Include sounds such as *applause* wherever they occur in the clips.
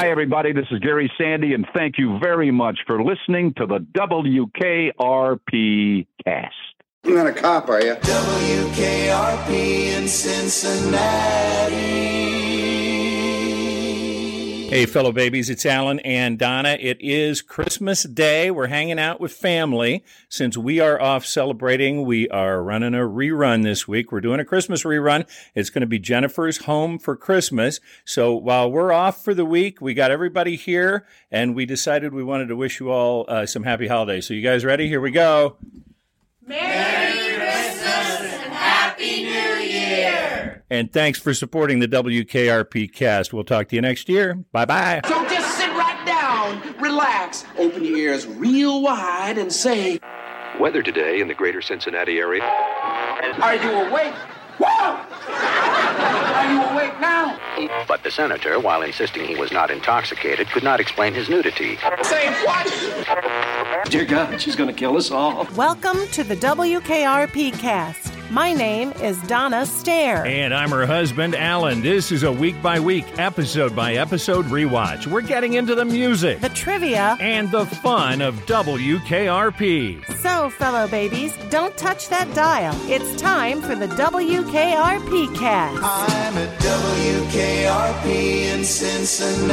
Hi, everybody. This is Gary Sandy, and thank you very much for listening to the WKRP cast. You're not a cop, are you? WKRP in Cincinnati. Hey, fellow babies, it's Alan and Donna. It is Christmas Day. We're hanging out with family. Since we are off celebrating, we are running a rerun this week. We're doing a Christmas rerun. It's going to be Jennifer's Home for Christmas. So while we're off for the week, we got everybody here and we decided we wanted to wish you all uh, some happy holidays. So you guys ready? Here we go. And thanks for supporting the WKRP cast. We'll talk to you next year. Bye bye. So just sit right down, relax, open your ears real wide, and say, Weather today in the greater Cincinnati area. Are you awake? Whoa! Are you awake now? But the senator, while insisting he was not intoxicated, could not explain his nudity. Say what? Dear God, she's going to kill us all. Welcome to the WKRP cast. My name is Donna Stair. And I'm her husband, Alan. This is a week by week, episode by episode rewatch. We're getting into the music The trivia. and the fun of WKRP. So, fellow babies, don't touch that dial. It's time for the WKRP cast. I'm at WKRP in Cincinnati.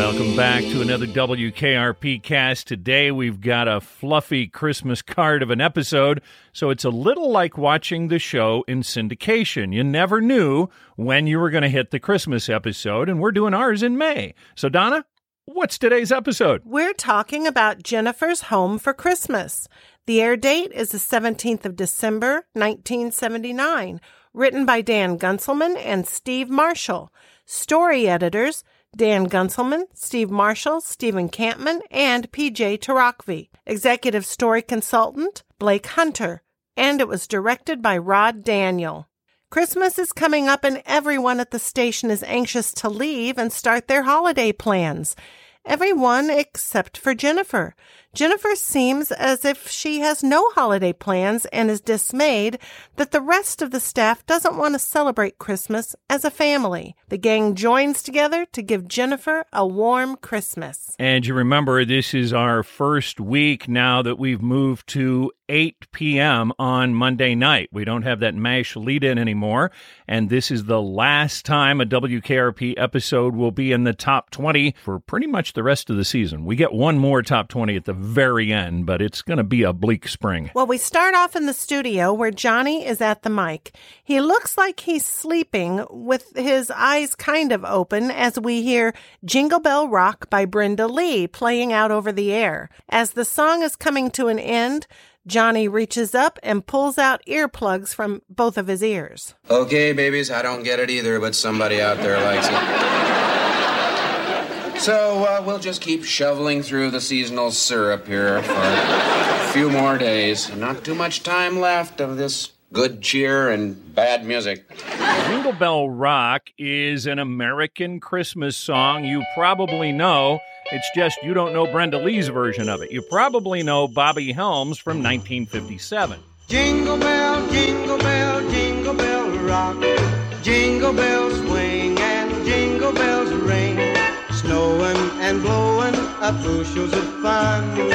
Welcome back to another WKRP cast. Today we've got a fluffy Christmas card of an episode, so it's a little like watching the show in syndication. You never knew when you were going to hit the Christmas episode, and we're doing ours in May. So, Donna, what's today's episode? We're talking about Jennifer's Home for Christmas. The air date is the 17th of December, 1979. Written by Dan Guntzelman and Steve Marshall. Story editors Dan Guntzelman, Steve Marshall, Steven Kampmann, and PJ Torokvei. Executive story consultant Blake Hunter. And it was directed by Rod Daniel. Christmas is coming up and everyone at the station is anxious to leave and start their holiday plans. Everyone except for Jennifer. Jennifer seems as if she has no holiday plans and is dismayed that the rest of the staff doesn't want to celebrate Christmas as a family. The gang joins together to give Jennifer a warm Christmas. And you remember, this is our first week now that we've moved to 8 p.m. on Monday night. We don't have that MASH lead in anymore. And this is the last time a WKRP episode will be in the top 20 for pretty much the rest of the season. We get one more top 20 at the very end, but it's going to be a bleak spring. Well, we start off in the studio where Johnny is at the mic. He looks like he's sleeping with his eyes kind of open as we hear Jingle Bell Rock by Brenda Lee playing out over the air. As the song is coming to an end, Johnny reaches up and pulls out earplugs from both of his ears. Okay, babies, I don't get it either, but somebody out there likes it. So uh, we'll just keep shoveling through the seasonal syrup here for a few more days. Not too much time left of this good cheer and bad music. Jingle Bell Rock is an American Christmas song you probably know. It's just you don't know Brenda Lee's version of it. You probably know Bobby Helms from 1957. Jingle bell, jingle bell, jingle bell rock. Jingle bells swing and jingle bells ring. Snowing and blowing up bushels of fun.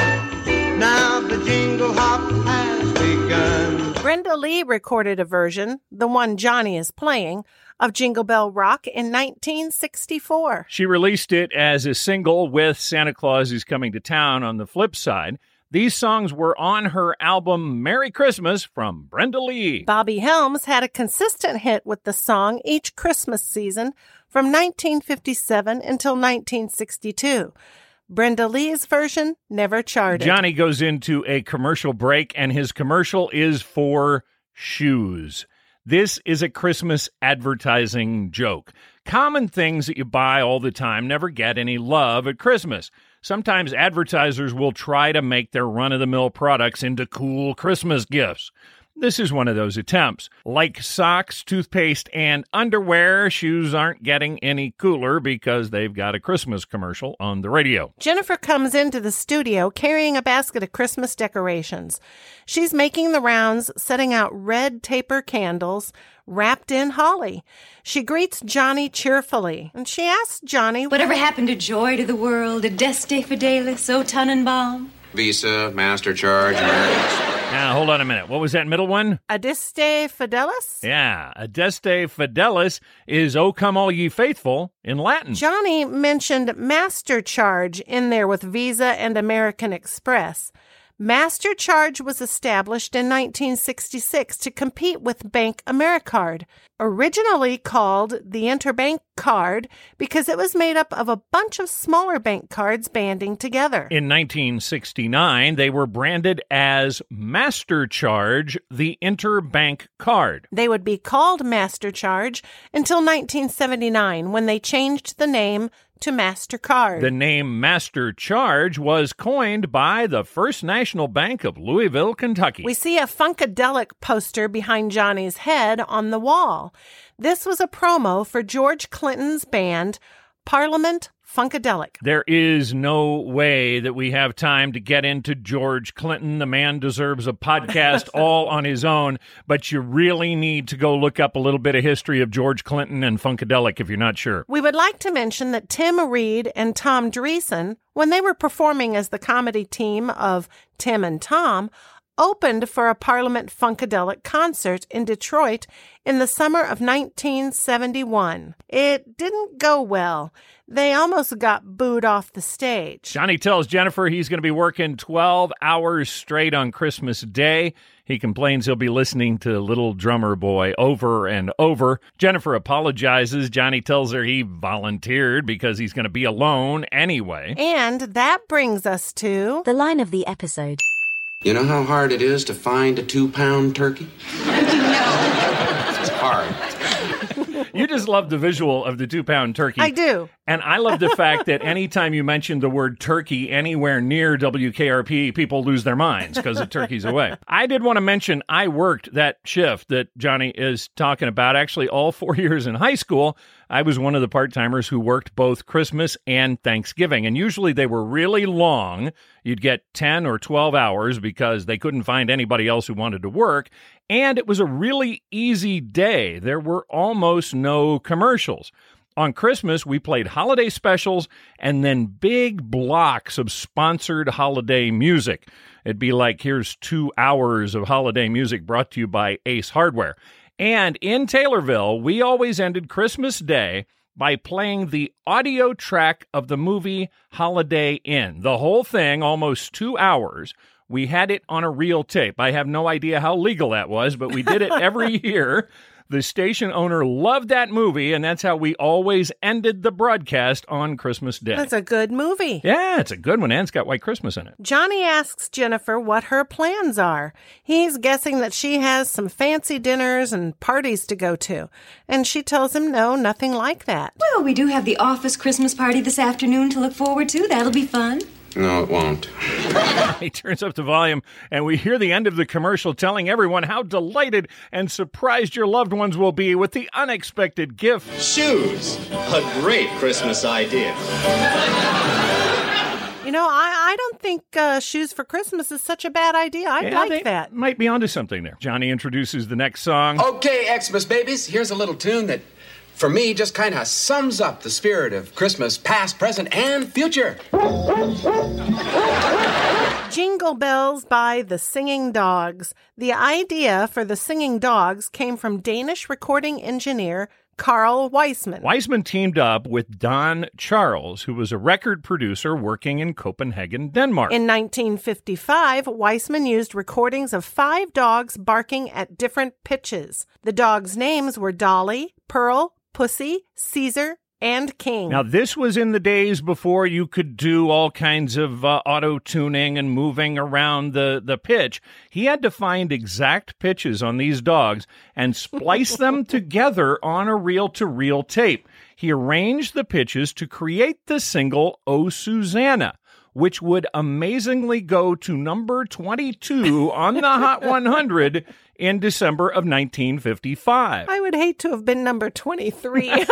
Now the jingle hop has begun. Brenda Lee recorded a version, the one Johnny is playing, of Jingle Bell Rock in 1964. She released it as a single with Santa Claus is Coming to Town on the flip side. These songs were on her album Merry Christmas from Brenda Lee. Bobby Helms had a consistent hit with the song each Christmas season from 1957 until 1962. Brenda Lee's version never charted. Johnny goes into a commercial break, and his commercial is for shoes. This is a Christmas advertising joke. Common things that you buy all the time never get any love at Christmas. Sometimes advertisers will try to make their run of the mill products into cool Christmas gifts. This is one of those attempts. Like socks, toothpaste, and underwear, shoes aren't getting any cooler because they've got a Christmas commercial on the radio. Jennifer comes into the studio carrying a basket of Christmas decorations. She's making the rounds, setting out red taper candles, wrapped in holly. She greets Johnny cheerfully, and she asks Johnny, Whatever happened to joy to the world, Adeste Fidelis, O Tannenbaum? Visa, Master Charge, American Express. Now, hold on a minute. What was that middle one? Adiste Fidelis? Yeah, Adeste Fidelis is O Come All Ye Faithful in Latin. Johnny mentioned Master Charge in there with Visa and American Express. Master Charge was established in 1966 to compete with Bank Americard, originally called the Interbank Card because it was made up of a bunch of smaller bank cards banding together. In 1969, they were branded as Master Charge, the interbank card. They would be called Master Charge until 1979 when they changed the name to MasterCard. The name Master Charge was coined by the First National Bank of Louisville, Kentucky. We see a Funkadelic poster behind Johnny's head on the wall. This was a promo for George Clinton's band, Parliament Funkadelic. There is no way that we have time to get into George Clinton. The man deserves a podcast *laughs* all on his own, but you really need to go look up a little bit of history of George Clinton and Funkadelic if you're not sure. We would like to mention that Tim Reid and Tom Dreesen, when they were performing as the comedy team of Tim and Tom, opened for a Parliament Funkadelic concert in Detroit in the summer of 1971. It didn't go well. They almost got booed off the stage. Johnny tells Jennifer he's going to be working 12 hours straight on Christmas Day. He complains he'll be listening to Little Drummer Boy over and over. Jennifer apologizes. Johnny tells her he volunteered because he's going to be alone anyway. And that brings us to the line of the episode. You know how hard it is to find a two pound turkey? *laughs* no. It's hard. You just love the visual of the two pound turkey. I do. And I love the fact that anytime you mention the word turkey anywhere near WKRP, people lose their minds because the turkey's away. I did want to mention I worked that shift that Johnny is talking about. Actually, all four *laughs* years in high school, I was one of the part timers who worked both Christmas and Thanksgiving. And usually they were really long. You'd get 10 or 12 hours because they couldn't find anybody else who wanted to work. And it was a really easy day. There were almost no commercials. On Christmas, we played holiday specials and then big blocks of sponsored holiday music. It'd be like, here's two hours of holiday music brought to you by Ace Hardware. And in Taylorville, we always ended Christmas Day by playing the audio track of the movie Holiday Inn. The whole thing, almost two hours. We had it on a reel tape. I have no idea how legal that was, but we did it every *laughs* year. The station owner loved that movie, and that's how we always ended the broadcast on Christmas Day. That's a good movie. Yeah, it's a good one, and it's got White Christmas in it. Johnny asks Jennifer what her plans are. He's guessing that she has some fancy dinners and parties to go to. And she tells him no, nothing like that. Well, we do have the office Christmas party this afternoon to look forward to. That'll be fun. No, it won't. *laughs* he turns up the volume, and we hear the end of the commercial telling everyone how delighted and surprised your loved ones will be with the unexpected gift. Shoes. A great Christmas idea. You know, I, I don't think uh, shoes for Christmas is such a bad idea. I Yeah, like they that. Might be onto something there. Johnny introduces the next song. Okay, Xmas babies, here's a little tune that, for me, just kind of sums up the spirit of Christmas, past, present, and future. Jingle Bells by the Singing Dogs. The idea for the Singing Dogs came from Danish recording engineer Carl Weismann. Weismann teamed up with Don Charles, who was a record producer working in Copenhagen, Denmark. In 1955, Weissman used recordings of five dogs barking at different pitches. The dogs' names were Dolly, Pearl, Pussy, Caesar, and King. Now, this was in the days before you could do all kinds of uh, auto tuning and moving around the, the pitch. He had to find exact pitches on these dogs and splice *laughs* them together on a reel to reel tape. He arranged the pitches to create the single Oh Susanna. Which would amazingly go to number 22 on the Hot *laughs* 100 in December of 1955. I would hate to have been number 23.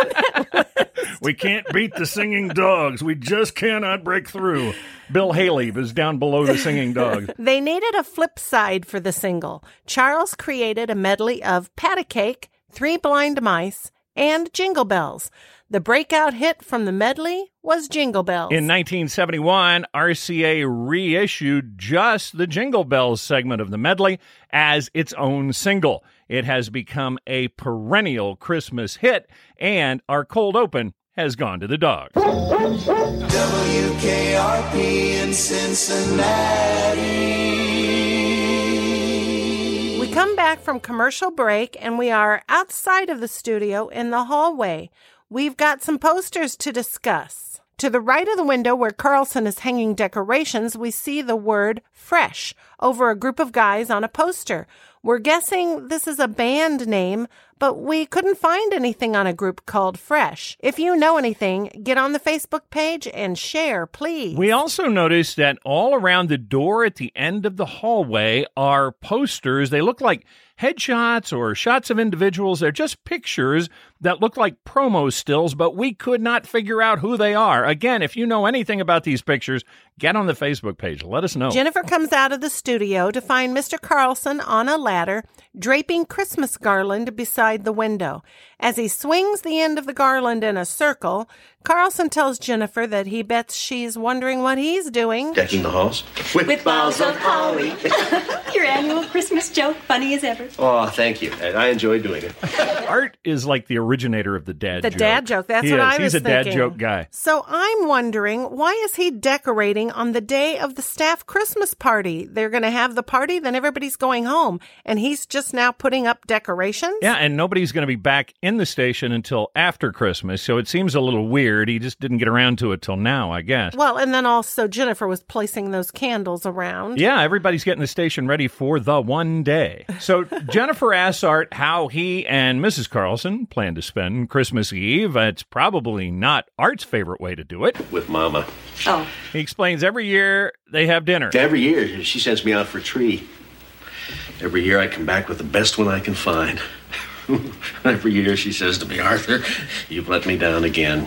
We can't beat the singing dogs. We just cannot break through. Bill Haley was down below the singing dogs. *laughs* they needed a flip side for the single. Charles created a medley of Pat a Cake, Three Blind Mice, and Jingle Bells. The breakout hit from the medley was Jingle Bells. In 1971, RCA reissued just the Jingle Bells segment of the medley as its own single. It has become a perennial Christmas hit, and our cold open has gone to the dogs. WKRP in Cincinnati. Come back from commercial break and we are outside of the studio in the hallway. We've got some posters to discuss. To the right of the window where Carlson is hanging decorations, we see the word fresh over a group of guys on a poster. We're guessing this is a band name, but we couldn't find anything on a group called Fresh. If you know anything, get on the Facebook page and share, please. We also noticed that all around the door at the end of the hallway are posters. They look like headshots or shots of individuals. They're just pictures that look like promo stills, but we could not figure out who they are. Again, if you know anything about these pictures, get on the Facebook page. Let us know. Jennifer comes out of the studio to find Mr. Carlson on a ladder, draping Christmas garland beside the window. As he swings the end of the garland in a circle, Carlson tells Jennifer that he bets she's wondering what he's doing. Decking the halls? With boughs of holly. *laughs* Your annual Christmas joke, funny as ever. Oh, thank you. And I enjoy doing it. *laughs* Art is like the originator of the dad The joke. dad joke. That's He what is. I was He's a dad joke guy. So I'm wondering why is he decorating on the day of the staff Christmas party? They're going to have the party, then everybody's going home, and he's just now putting up decorations. Yeah, and nobody's going to be back in the station until after Christmas, so it seems a little weird. He just didn't get around to it till now, I guess. Well, and then also Jennifer was placing those candles around. Yeah, everybody's getting the station ready for the one day. So *laughs* Jennifer asks Art how he and Mrs. Carlson plan to spend Christmas Eve. It's probably not Art's favorite way to do it. With Mama. Oh. He explains every year they have dinner. Every year, she sends me out for a tree. Every year, I come back with the best one I can find. *laughs* Every year, she says to me, Arthur, you've let me down again.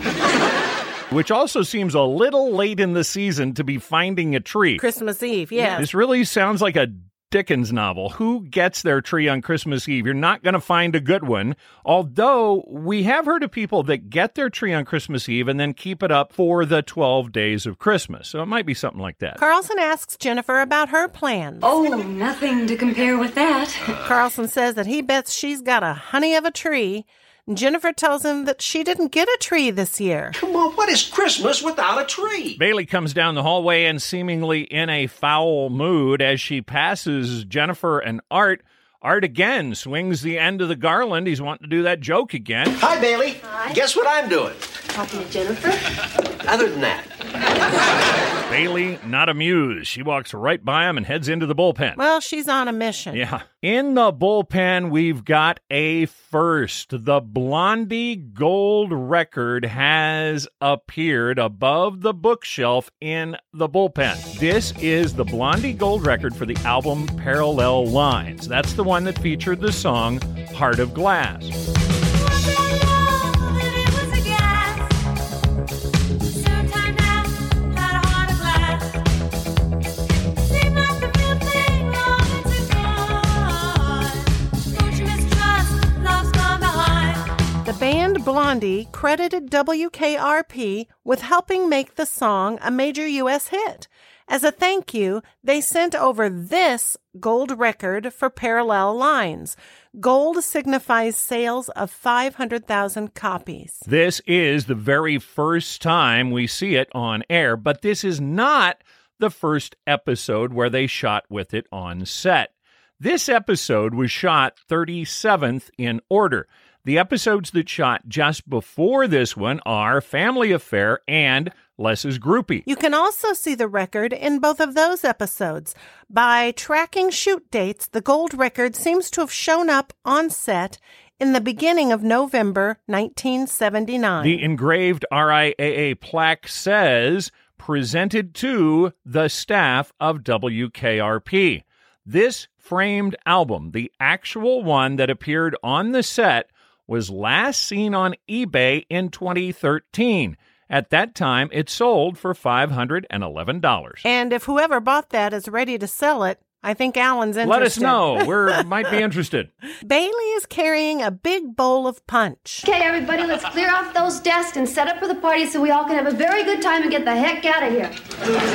Which also seems a little late in the season to be finding a tree. Christmas Eve, yeah. This really sounds like a Dickens novel. Who gets their tree on Christmas Eve? You're not going to find a good one. Although we have heard of people that get their tree on Christmas Eve and then keep it up for the 12 days of Christmas. So it might be something like that. Carlson asks Jennifer about her plans. Oh, nothing to compare with that. Carlson says that he bets she's got a honey of a tree. Jennifer tells him that she didn't get a tree this year. Come on, what is Christmas without a tree? Bailey comes down the hallway and seemingly in a foul mood as she passes Jennifer and Art. Art again swings the end of the garland. He's wanting to do that joke again. Hi, Bailey. Hi. Guess what I'm doing? Talking to Jennifer? Other than that, Bailey, not amused. She walks right by him and heads into the bullpen. Well, she's on a mission. Yeah. In the bullpen, we've got a first. The Blondie Gold record has appeared above the bookshelf in the bullpen. This is the Blondie Gold record for the album Parallel Lines. That's the one that featured the song Heart of Glass. The band Blondie credited WKRP with helping make the song a major U.S. hit. As a thank you, they sent over this gold record for Parallel Lines. Gold signifies sales of 500,000 copies. This is the very first time we see it on air, but this is not the first episode where they shot with it on set. This episode was shot 37th in order. The episodes that shot just before this one are Family Affair and Les's Groupie. You can also see the record in both of those episodes. By tracking shoot dates, the gold record seems to have shown up on set in the beginning of November 1979. The engraved RIAA plaque says, presented to the staff of WKRP. This framed album, the actual one that appeared on the set, was last seen on eBay in 2013. At that time, it sold for $511. And if whoever bought that is ready to sell it, I think Alan's interested. Let us know. *laughs* We might be interested. Bailey is carrying a big bowl of punch. Okay, everybody, let's clear off those desks and set up for the party so we all can have a very good time and get the heck out of here.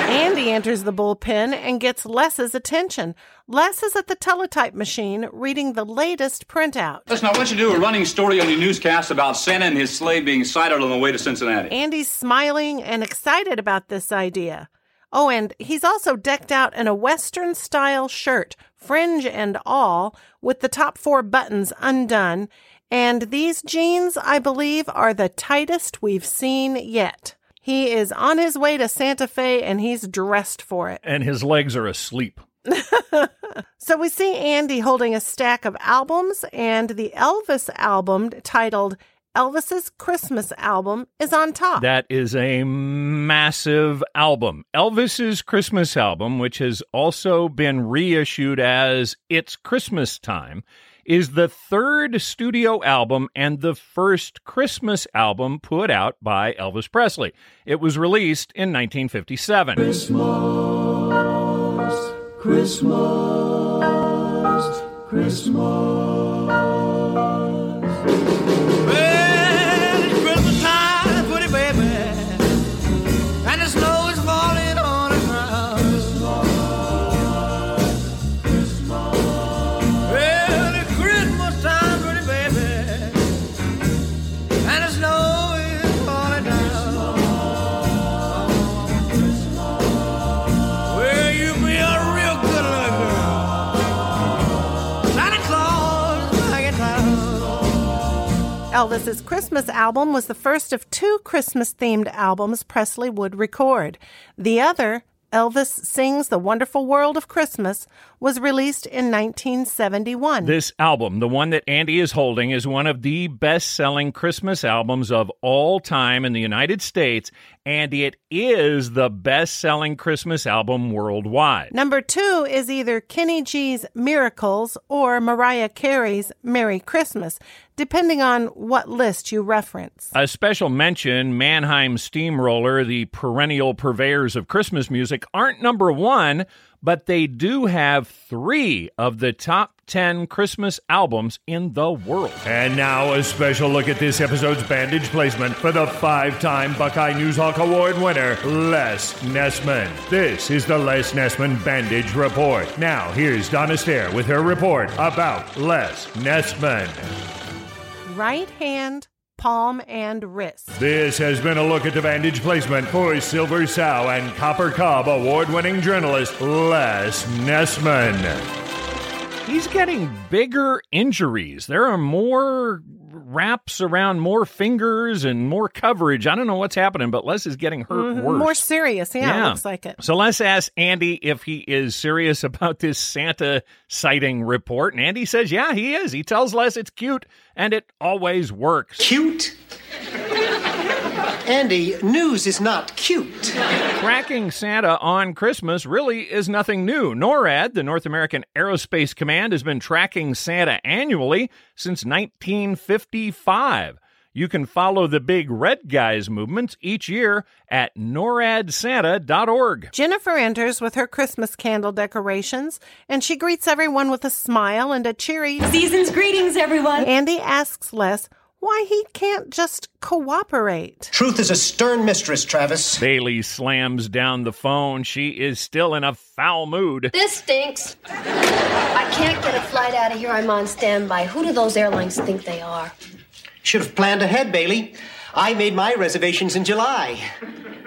Andy enters the bullpen and gets Les's attention. Les is at the teletype machine reading the latest printout. Listen, I want you to do a running story on your newscast about Santa and his sleigh being sighted on the way to Cincinnati. Andy's smiling and excited about this idea. Oh, and he's also decked out in a Western style shirt, fringe and all, with the top four buttons undone. And these jeans, I believe, are the tightest we've seen yet. He is on his way to Santa Fe and he's dressed for it. And his legs are asleep. *laughs* so we see Andy holding a stack of albums, and the Elvis album titled Elvis's Christmas album is on top. That is a massive album. Elvis's Christmas album, which has also been reissued as It's Christmas Time, is the third studio album and the first Christmas album put out by Elvis Presley. It was released in 1957. Christmas, Christmas, Christmas. Elvis's Christmas album was the first of two Christmas themed albums Presley would record. The other, Elvis Sings the Wonderful World of Christmas, was released in 1971. This album, the one that Andy is holding, is one of the best selling Christmas albums of all time in the United States, and it is the best selling Christmas album worldwide. Number two is either Kenny G's Miracles or Mariah Carey's Merry Christmas, depending on what list you reference. A special mention Mannheim Steamroller, the perennial purveyors of Christmas music, aren't number one, but they do have three of the top 10 Christmas albums in the world. And now, a special look at this episode's bandage placement for the five time Buckeye Newshawk Award winner, Les Nessman. This is the Les Nessman Bandage Report. Now, here's Donna Stair with her report about Les Nessman. Right hand, palm, and wrist. This has been a look at the bandage placement for Silver Sow and Copper Cob award winning journalist Les Nessman. He's getting bigger injuries. There are more wraps around more fingers and more coverage. I don't know what's happening, but Les is getting hurt Mhm, worse. More serious, yeah, it looks like it. So let's ask Andy if he is serious about this Santa sighting report. And Andy says, yeah, he is. He tells Les it's cute and it always works. Cute? Andy, news is not cute. Tracking Santa on Christmas really is nothing new. NORAD, the North American Aerospace Command, has been tracking Santa annually since 1955. You can follow the big red guys movements each year at noradsanta.org. Jennifer enters with her Christmas candle decorations, and she greets everyone with a smile and a cheery Season's greetings, everyone. Andy asks Les why he can't just cooperate. Truth is a stern mistress, Travis. Bailey slams down the phone. She is still in a foul mood. This stinks. I can't get a flight out of here. I'm on standby. Who do those airlines think they are? Should have planned ahead, Bailey. I made my reservations in July.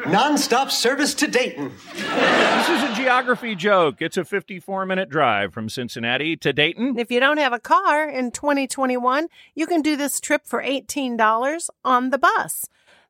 Non-stop service to Dayton. This is a geography joke. It's a 54 minute drive from Cincinnati to Dayton. If you don't have a car in 2021, you can do this trip for $18 on the bus.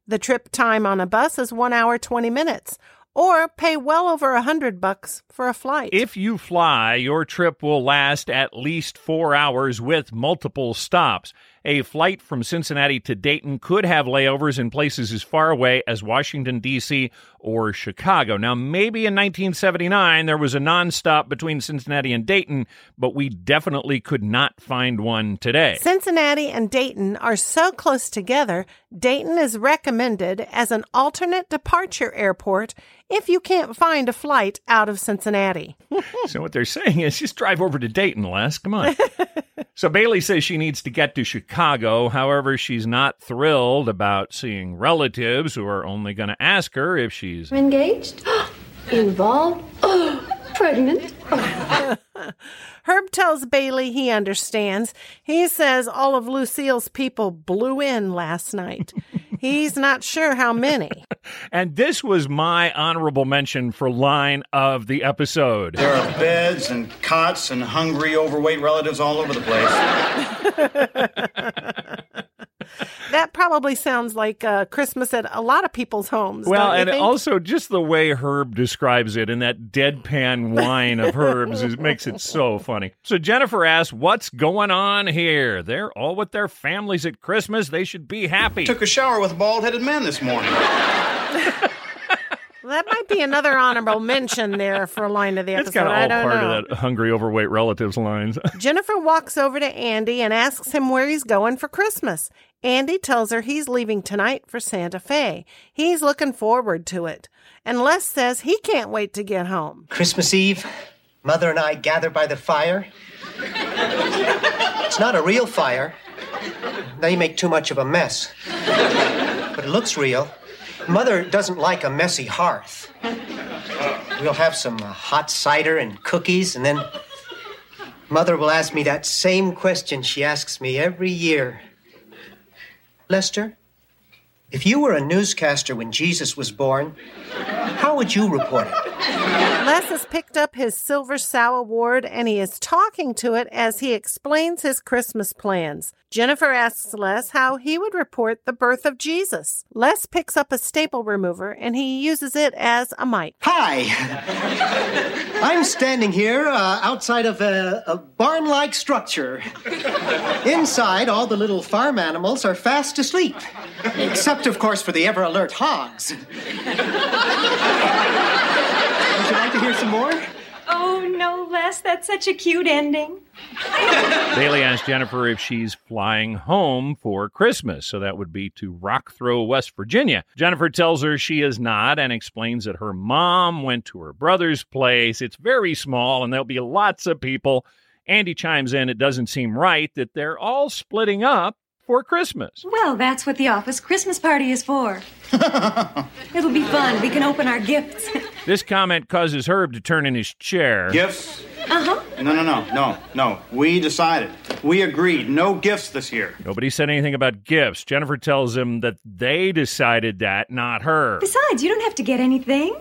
The trip time on a bus is 1 hour 20 minutes or pay well over a 100 bucks for a flight. If you fly, your trip will last at least 4 hours with multiple stops. A flight from Cincinnati to Dayton could have layovers in places as far away as Washington, D.C. or Chicago. Now, maybe in 1979 there was a nonstop between Cincinnati and Dayton, but we definitely could not find one today. Cincinnati and Dayton are so close together, Dayton is recommended as an alternate departure airport if you can't find a flight out of Cincinnati. *laughs* so what they're saying is just drive over to Dayton, Les. Come on. *laughs* so Bailey says she needs to get to Chicago. However, she's not thrilled about seeing relatives who are only going to ask her if she's Engaged? *gasps* Involved? *gasps* Pregnant? *laughs* Herb tells Bailey he understands. He says all of Lucille's people blew in last night. *laughs* He's not sure how many. *laughs* And this was my honorable mention for line of the episode. There are beds and cots and hungry, overweight relatives all over the place. *laughs* *laughs* That probably sounds like uh, Christmas at a lot of people's homes. Well, don't you and think? also just the way Herb describes it and that deadpan whine of Herb's is, makes it so funny. So Jennifer asks, What's going on here? They're all with their families at Christmas. They should be happy. Took a shower with a bald headed man this morning. *laughs* that might be another honorable mention there for a line of the It's episode. kind of I all don't part know. of that hungry, overweight relatives lines. *laughs* Jennifer walks over to Andy and asks him where he's going for Christmas. Andy tells her he's leaving tonight for Santa Fe. He's looking forward to it. And Les says he can't wait to get home. Christmas Eve, Mother and I gather by the fire. It's not a real fire. They make too much of a mess. But it looks real. Mother doesn't like a messy hearth. We'll have some uh, hot cider and cookies, and then Mother will ask me that same question she asks me every year. Lester, if you were a newscaster when Jesus was born, how would you report it? Les has picked up his Silver Sow Award and he is talking to it as he explains his Christmas plans. Jennifer asks Les how he would report the birth of Jesus. Les picks up a staple remover and he uses it as a mic. Hi. I'm standing here uh, outside of a, a barn like structure. Inside, all the little farm animals are fast asleep. Except, of course, for the ever alert hogs. Would you like to hear some more? Oh, no, Les, that's such a cute ending. Bailey asked Jennifer if she's flying home for Christmas, so that would be to Rockthrow, West Virginia. Jennifer tells her she is not and explains that her mom went to her brother's place. It's very small and there'll be lots of people. Andy chimes in, it doesn't seem right that they're all splitting up for Christmas. Well, that's what the office Christmas party is for. *laughs* It'll be fun. We can open our gifts. *laughs* This comment causes Herb to turn in his chair. Gifts? Uh huh. No, no, no, no, no. We decided. We agreed. No gifts this year. Nobody said anything about gifts. Jennifer tells him that they decided that, not her. Besides, you don't have to get anything.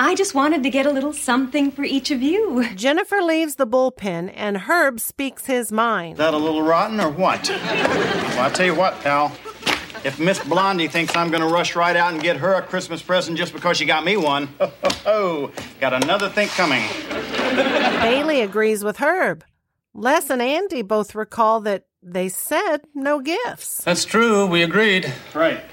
I just wanted to get a little something for each of you. Jennifer leaves the bullpen and Herb speaks his mind. Is That a little rotten or what? *laughs* well, I'll tell you what, pal. If Miss Blondie thinks I'm gonna rush right out and get her a Christmas present just because she got me one, ho, ho, ho, got another think coming. Bailey agrees with Herb. Les and Andy both recall that they said no gifts. That's true. We agreed. Right.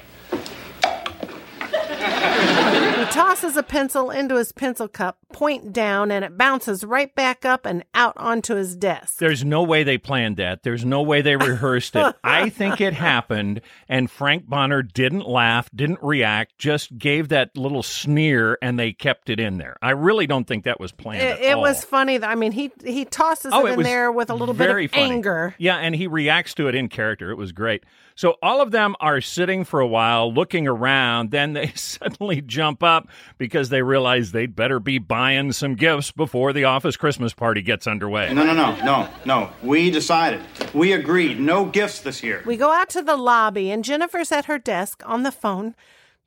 He tosses a pencil into his pencil cup, point down, and it bounces right back up and out onto his desk. There's no way they planned that. There's no way they rehearsed it. *laughs* I think it happened, and Frank Bonner didn't laugh, didn't react, just gave that little sneer, and they kept it in there. I really don't think that was planned. It, it was funny. I mean, he he tosses Oh, it, it in there with a little bit of funny. anger. Yeah, and he reacts to it in character. It was great. So all of them are sitting for a while, looking around. Then they *laughs* suddenly jump up because they realize they'd better be buying some gifts before the office Christmas party gets underway. No, no, no, no, no. We decided. We agreed. No gifts this year. We go out to the lobby, and Jennifer's at her desk on the phone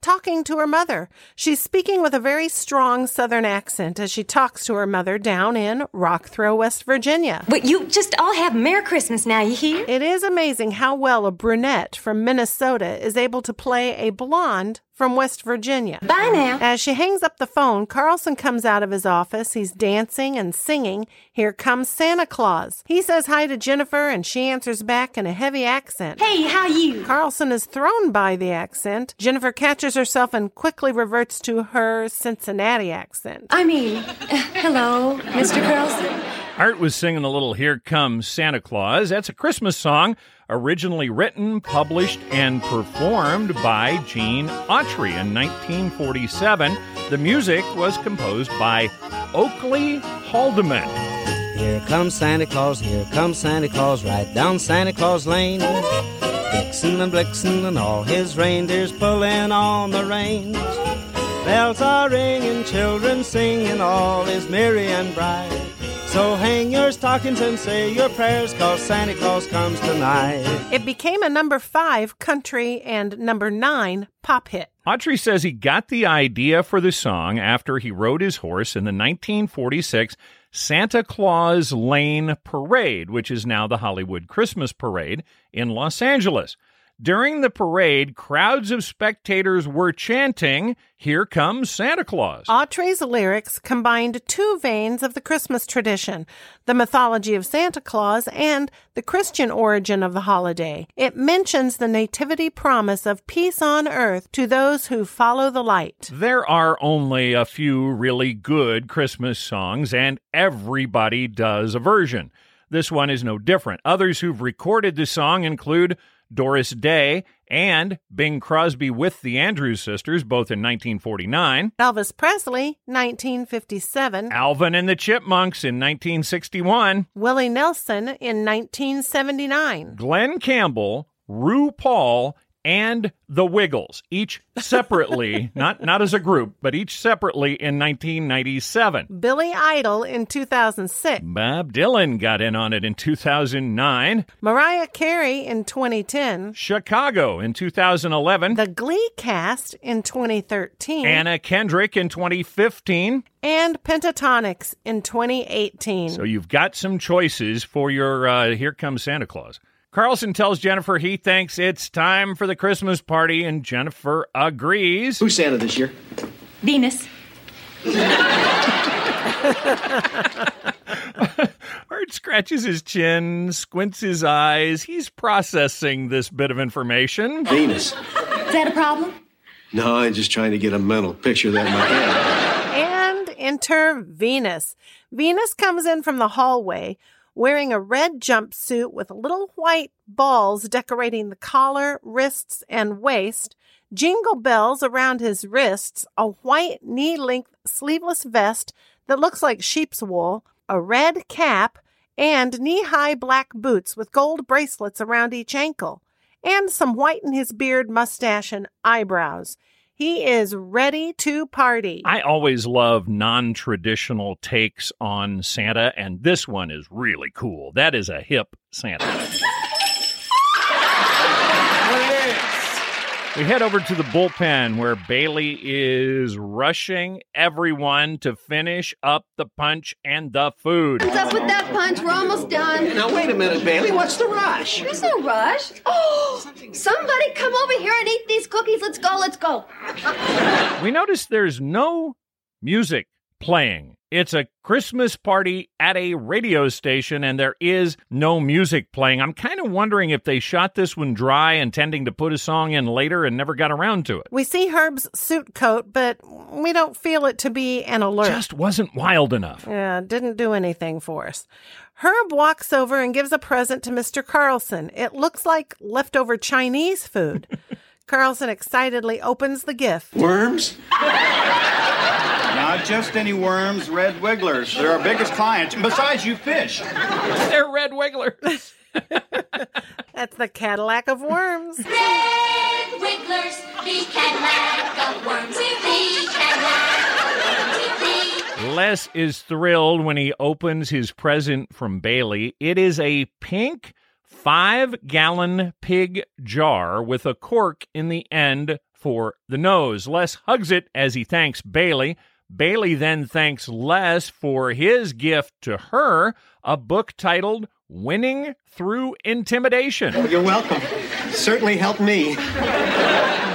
talking to her mother. She's speaking with a very strong Southern accent as she talks to her mother down in Rock Rockthrow, West Virginia. But you just all have Merry Christmas now, you hear? It is amazing how well a brunette from Minnesota is able to play a blonde from West Virginia. Bye now. As she hangs up the phone, Carlson comes out of his office. He's dancing and singing. Here comes Santa Claus. He says hi to Jennifer and she answers back in a heavy accent. Hey, how you? Carlson is thrown by the accent. Jennifer catches herself and quickly reverts to her Cincinnati accent. I mean, *laughs* hello, Mr. Carlson. Art was singing a little Here Comes Santa Claus. That's a Christmas song originally written, published, and performed by Gene Autry in 1947. The music was composed by Oakley Haldeman. Here comes Santa Claus, here comes Santa Claus, right down Santa Claus Lane. Vixen and Blitzen and all his reindeers pulling on the reins. Bells are ringing, children singing, all is merry and bright. So hang your stockings and say your prayers, cause Santa Claus comes tonight. It became a number five country and number nine pop hit. Autry says he got the idea for the song after he rode his horse in the 1946 Santa Claus Lane Parade, which is now the Hollywood Christmas Parade in Los Angeles. During the parade, crowds of spectators were chanting, Here comes Santa Claus. Autry's lyrics combined two veins of the Christmas tradition the mythology of Santa Claus and the Christian origin of the holiday. It mentions the nativity promise of peace on earth to those who follow the light. There are only a few really good Christmas songs, and everybody does a version. This one is no different. Others who've recorded the song include Doris Day, and Bing Crosby with the Andrews Sisters, both in 1949. Elvis Presley, 1957. Alvin and the Chipmunks in 1961. Willie Nelson in 1979. Glen Campbell, Ru Paul, and the Wiggles, each separately, *laughs* not not as a group, but each separately in 1997. Billy Idol in 2006. Bob Dylan got in on it in 2009. Mariah Carey in 2010. Chicago in 2011. The Glee cast in 2013. Anna Kendrick in 2015. And Pentatonix in 2018. So you've got some choices for your uh, Here Comes Santa Claus. Carlson tells Jennifer he thinks it's time for the Christmas party, and Jennifer agrees. Who's Santa this year? Venus. *laughs* Art scratches his chin, squints his eyes. He's processing this bit of information. Venus. Is that a problem? No, I'm just trying to get a mental picture of that in my head. And enter Venus. Venus comes in from the hallway wearing a red jumpsuit with little white balls decorating the collar, wrists, and waist, jingle bells around his wrists, a white knee length sleeveless vest that looks like sheep's wool, a red cap, and knee high black boots with gold bracelets around each ankle, and some white in his beard, mustache, and eyebrows. He is ready to party. I always love non traditional takes on Santa, and this one is really cool. That is a hip Santa. We head over to the bullpen where Bailey is rushing everyone to finish up the punch and the food. What's up with that punch? We're almost done. Now, wait a minute, Bailey. What's the rush? There's no rush. Oh, somebody come over here and eat these cookies. Let's go, let's go. We notice there's no music playing. It's a Christmas party at a radio station, and there is no music playing. I'm kind of wondering if they shot this one dry, intending to put a song in later and never got around to it. We see Herb's suit coat, but we don't feel it to be an alert. Just wasn't wild enough. Yeah, didn't do anything for us. Herb walks over and gives a present to Mr. Carlson. It looks like leftover Chinese food. *laughs* Carlson excitedly opens the gift. Worms? Not just any worms, red wigglers. They're our biggest clients. Besides, you fish. They're red wigglers. *laughs* That's the Cadillac of worms. Red wigglers, the Cadillac of worms, the Cadillac of worms, Les is thrilled when he opens his present from Bailey. It is a pink five gallon pig jar with a cork in the end for the nose. Les hugs it as he thanks Bailey. Bailey then thanks Les for his gift to her, a book titled Winning Through Intimidation. You're welcome. Certainly helped me.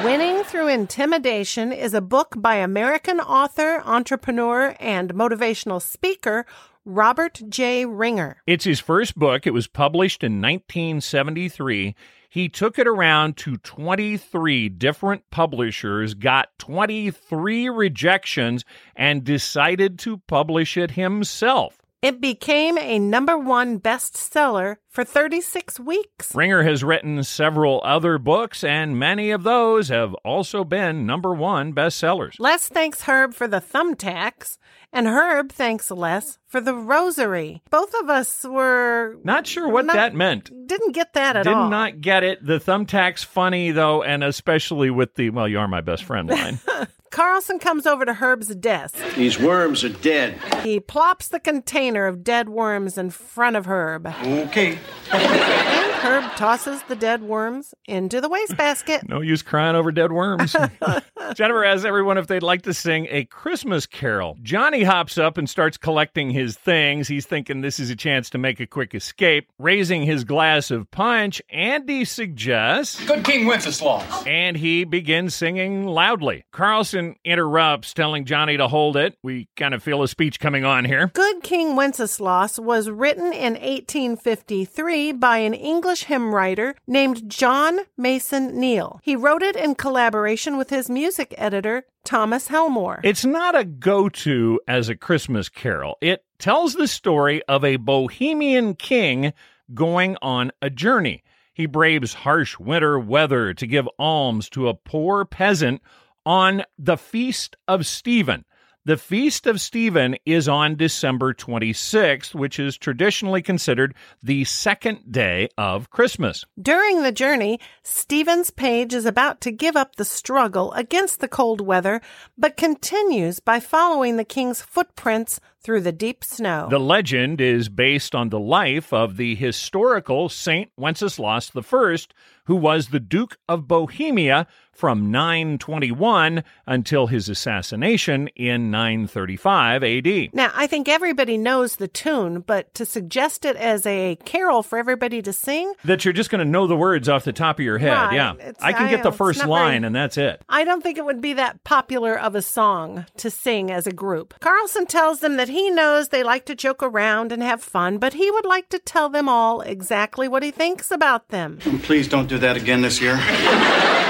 Winning Through Intimidation is a book by American author, entrepreneur, and motivational speaker Robert J. Ringer. It's his first book. It was published in 1973. He took it around to 23 different publishers, got 23 rejections, and decided to publish it himself. It became a number one bestseller for 36 weeks. Ringer has written several other books, and many of those have also been number one bestsellers. Les thanks Herb for the thumbtacks, and Herb thanks Les for the rosary. Both of us were Not sure what Not- that meant. didn't get that at Did all. Did not get it. The thumbtack's funny, though, and especially with the, well, you are my best friend line. *laughs* Carlson comes over to Herb's desk. These worms are dead. He plops the container of dead worms in front of Herb. Okay. And *laughs* Herb tosses the dead worms into the wastebasket. No use crying over dead worms. *laughs* Jennifer asks everyone if they'd like to sing a Christmas carol. Johnny hops up and starts collecting his things. He's thinking this is a chance to make a quick escape. Raising his glass of punch, Andy suggests. Good King Wenceslas. And he begins singing loudly. Carlson interrupts, telling Johnny to hold it. We kind of feel a speech coming on here. Good King Wenceslas was written in 1853 by an English hymn writer named John Mason Neale. He wrote it in collaboration with his music editor, Thomas Helmore. It's not a go to as a Christmas carol. It tells the story of a bohemian king going on a journey. He braves harsh winter weather to give alms to a poor peasant on the Feast of Stephen. The Feast of Stephen is on December 26th, which is traditionally considered the second day of Christmas. During the journey, Stephen's page is about to give up the struggle against the cold weather, but continues by following the king's footprints through the deep snow. The legend is based on the life of the historical Saint Wenceslas I, who was the Duke of Bohemia from 921 until his assassination in 935 AD. Now, I think everybody knows the tune, but to suggest it as a carol for everybody to sing, That you're just going to know the words off the top of your head. Right. Yeah. It's- I can I get the first line, very- and that's it. I don't think it would be that popular of a song to sing as a group. Carlson tells them that he knows they like to joke around and have fun, but he would like to tell them all exactly what he thinks about them. Please don't do that again this year. *laughs*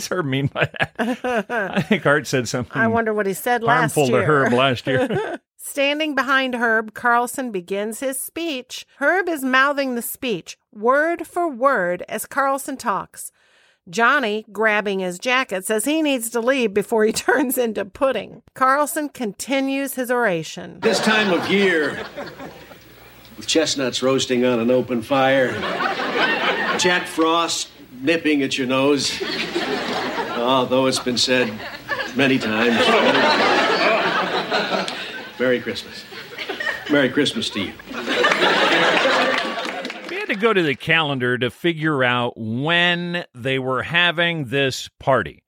What does Herb mean by that? *laughs* I think Art said something I wonder what he said last harmful year. to Herb last year. *laughs* *laughs* Standing behind Herb, Carlson begins his speech. Herb is mouthing the speech, word for word, as Carlson talks. Johnny, grabbing his jacket, says he needs to leave before he turns into pudding. Carlson continues his oration. This time of year, with chestnuts roasting on an open fire, Jack Frost nipping at your nose, although it's been said many times. Merry Christmas. Merry Christmas to you. We had to go to the calendar to figure out when they were having this party.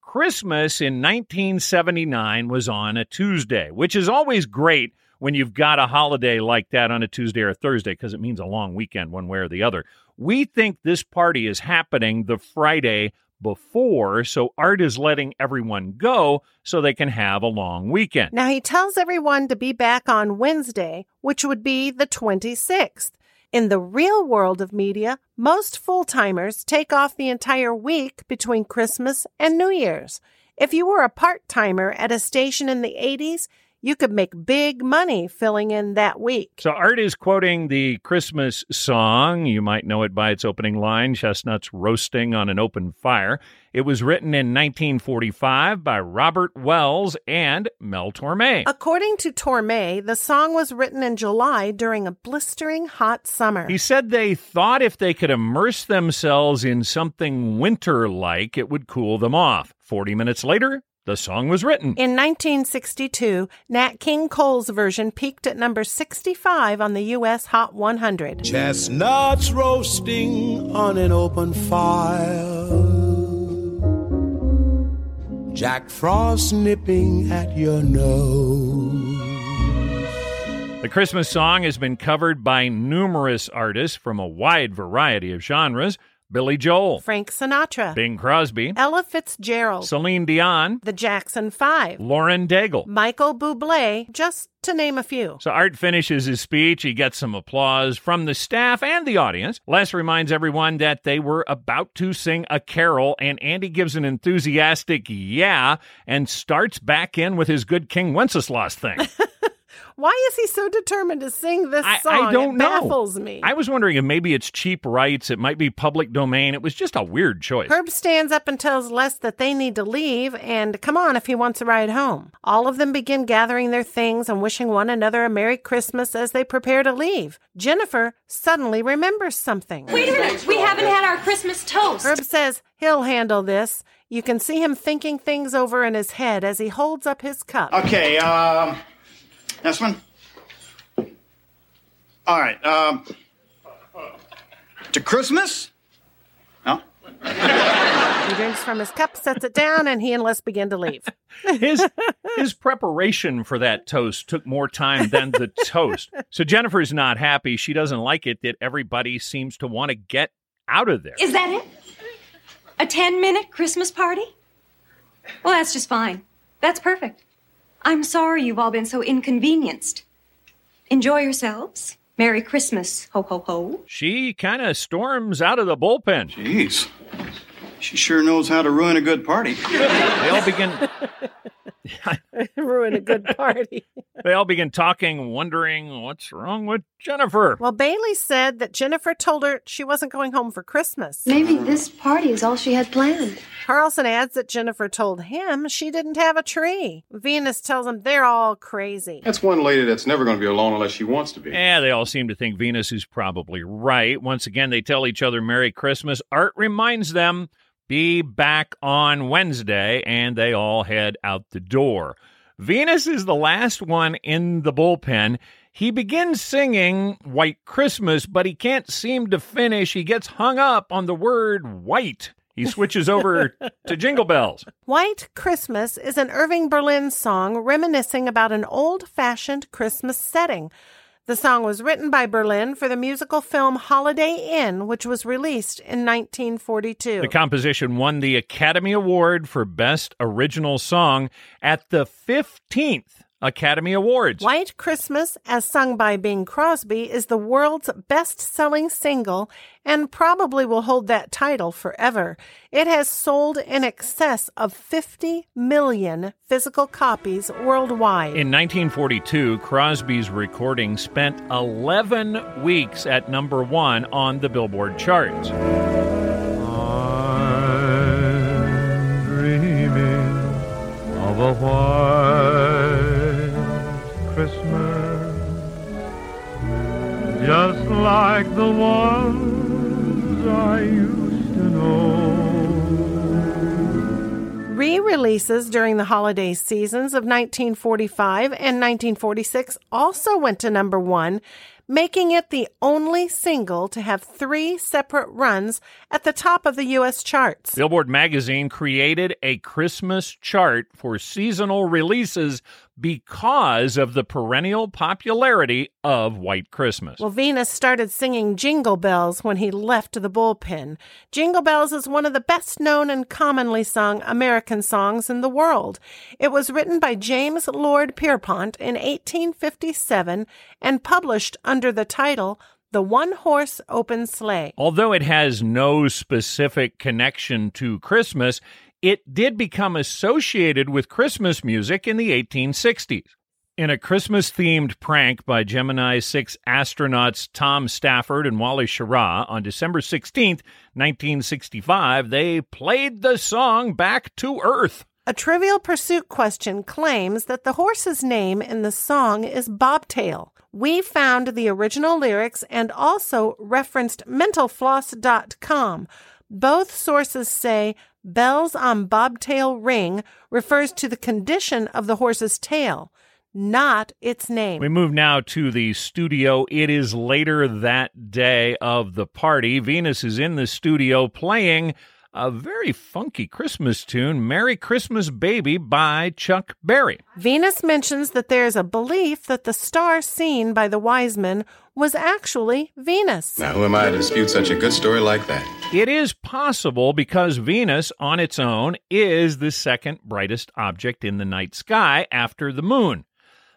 Christmas in 1979 was on a Tuesday, which is always great when you've got a holiday like that on a Tuesday or a Thursday because it means a long weekend one way or the other. We think this party is happening the Friday before, so Art is letting everyone go so they can have a long weekend. Now he tells everyone to be back on Wednesday, which would be the 26th. In the real world of media, most full timers take off the entire week between Christmas and New Year's. If you were a part timer at a station in the 80s, you could make big money filling in that week. So Art is quoting the Christmas song. You might know it by its opening line, Chestnuts Roasting on an Open Fire. It was written in 1945 by Robert Wells and Mel Torme. According to Torme, the song was written in July during a blistering hot summer. He said they thought if they could immerse themselves in something winter like, it would cool them off. 40 minutes later, the song was written. In 1962, Nat King Cole's version peaked at number 65 on the U.S. Hot 100. Chestnuts roasting on an open fire. Jack Frost nipping at your nose. The Christmas song has been covered by numerous artists from a wide variety of genres. Billy Joel, Frank Sinatra, Bing Crosby, Ella Fitzgerald, Celine Dion, the Jackson Five, Lauren Daigle, Michael Bublé, just to name a few. So Art finishes his speech. He gets some applause from the staff and the audience. Les reminds everyone that they were about to sing a carol, and Andy gives an enthusiastic yeah and starts back in with his good King Wenceslas thing. *laughs* Why is he so determined to sing this I, song? I don't it know. baffles me. I was wondering if maybe it's cheap rights. It might be public domain. It was just a weird choice. Herb stands up and tells Les that they need to leave and come on if he wants a ride home. All of them begin gathering their things and wishing one another a Merry Christmas as they prepare to leave. Jennifer suddenly remembers something. Wait a minute. We haven't had our Christmas toast. Herb says he'll handle this. You can see him thinking things over in his head as he holds up his cup. Okay, um, this one. All right, um, to Christmas? No? *laughs* He drinks from his cup, sets it down, and he and Les begin to leave. *laughs* his his preparation for that toast took more time than the *laughs* toast. So Jennifer's not happy. She doesn't like it that everybody seems to want to get out of there. Is that it? A 10 minute Christmas party? Well, that's just fine. That's perfect. I'm sorry you've all been so inconvenienced. Enjoy yourselves. Merry Christmas, ho ho ho. She kind of storms out of the bullpen. Jeez. She sure knows how to ruin a good party. They all begin Yeah, *laughs* ruin a good party. *laughs* they all begin talking, wondering what's wrong with Jennifer. Well, Bailey said that Jennifer told her she wasn't going home for Christmas. Maybe this party is all she had planned. Carlson adds that Jennifer told him she didn't have a tree. Venus tells him they're all crazy. That's one lady that's never going to be alone unless she wants to be. Yeah, they all seem to think Venus is probably right. Once again, they tell each other Merry Christmas. Art reminds them be back on Wednesday, and they all head out the door. Venus is the last one in the bullpen. He begins singing White Christmas, but he can't seem to finish. He gets hung up on the word white. He switches over *laughs* to Jingle Bells. White Christmas is an Irving Berlin song reminiscing about an old fashioned Christmas setting. The song was written by Berlin for the musical film Holiday Inn, which was released in 1942. The composition won the Academy Award for Best Original Song at the 15th Academy Awards. White Christmas, as sung by Bing Crosby, is the world's best selling single and probably will hold that title forever. It has sold in excess of 50 million physical copies worldwide. In 1942, Crosby's recording spent 11 weeks at number one on the Billboard charts. dreaming of a white just like the ones I used to know. Re releases during the holiday seasons of 1945 and 1946 also went to number one, making it the only single to have three separate runs at the top of the U.S. charts. Billboard magazine created a Christmas chart for seasonal releases because of the perennial popularity of White Christmas. Well, Venus started singing Jingle Bells when he left the bullpen. Jingle Bells is one of the best known and commonly sung American songs in the world. It was written by James Lord Pierpont in 1857 and published under the title The One Horse Open Sleigh. Although it has no specific connection to Christmas, it did become associated with Christmas music in the 1860s. In a Christmas themed prank by Gemini 6 astronauts Tom Stafford and Wally Schirra on December 16th, 1965, they played the song back to Earth. A trivial pursuit question claims that the horse's name in the song is Bobtail. We found the original lyrics and also referenced mentalfloss.com. Both sources say bells on bobtail ring refers to the condition of the horse's tail, not its name. We move now to the studio. It is later that day of the party. Venus is in the studio playing a very funky Christmas tune, Merry Christmas Baby by Chuck Berry. Venus mentions that there is a belief that the star seen by the wise men was actually Venus. Now, who am I to dispute such a good story like that? It is possible because Venus on its own is the second brightest object in the night sky after the moon.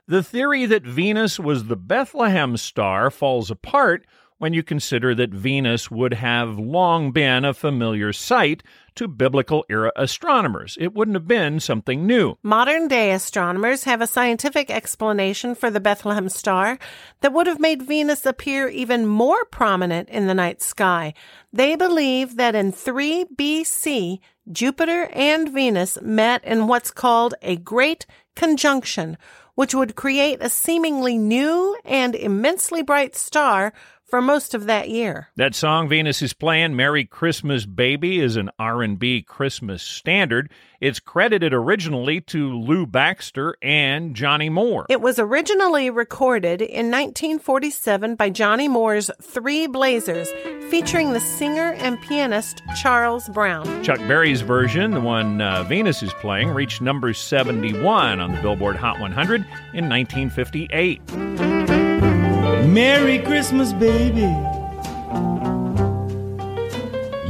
The theory that Venus was the Bethlehem star falls apart when you consider that Venus would have long been a familiar sight to biblical era astronomers. It wouldn't have been something new. Modern day astronomers have a scientific explanation for the Bethlehem star that would have made Venus appear even more prominent in the night sky. They believe that in 3 BC, Jupiter and Venus met in what's called a great conjunction, which would create a seemingly new and immensely bright star for most of that year. That song Venus is playing, Merry Christmas Baby, is an R&B Christmas standard. It's credited originally to Lou Baxter and Johnny Moore. It was originally recorded in 1947 by Johnny Moore's Three Blazers, featuring the singer and pianist Charles Brown. Chuck Berry's version, the one uh, Venus is playing, reached number 71 on the Billboard Hot 100 in 1958. Merry Christmas, baby.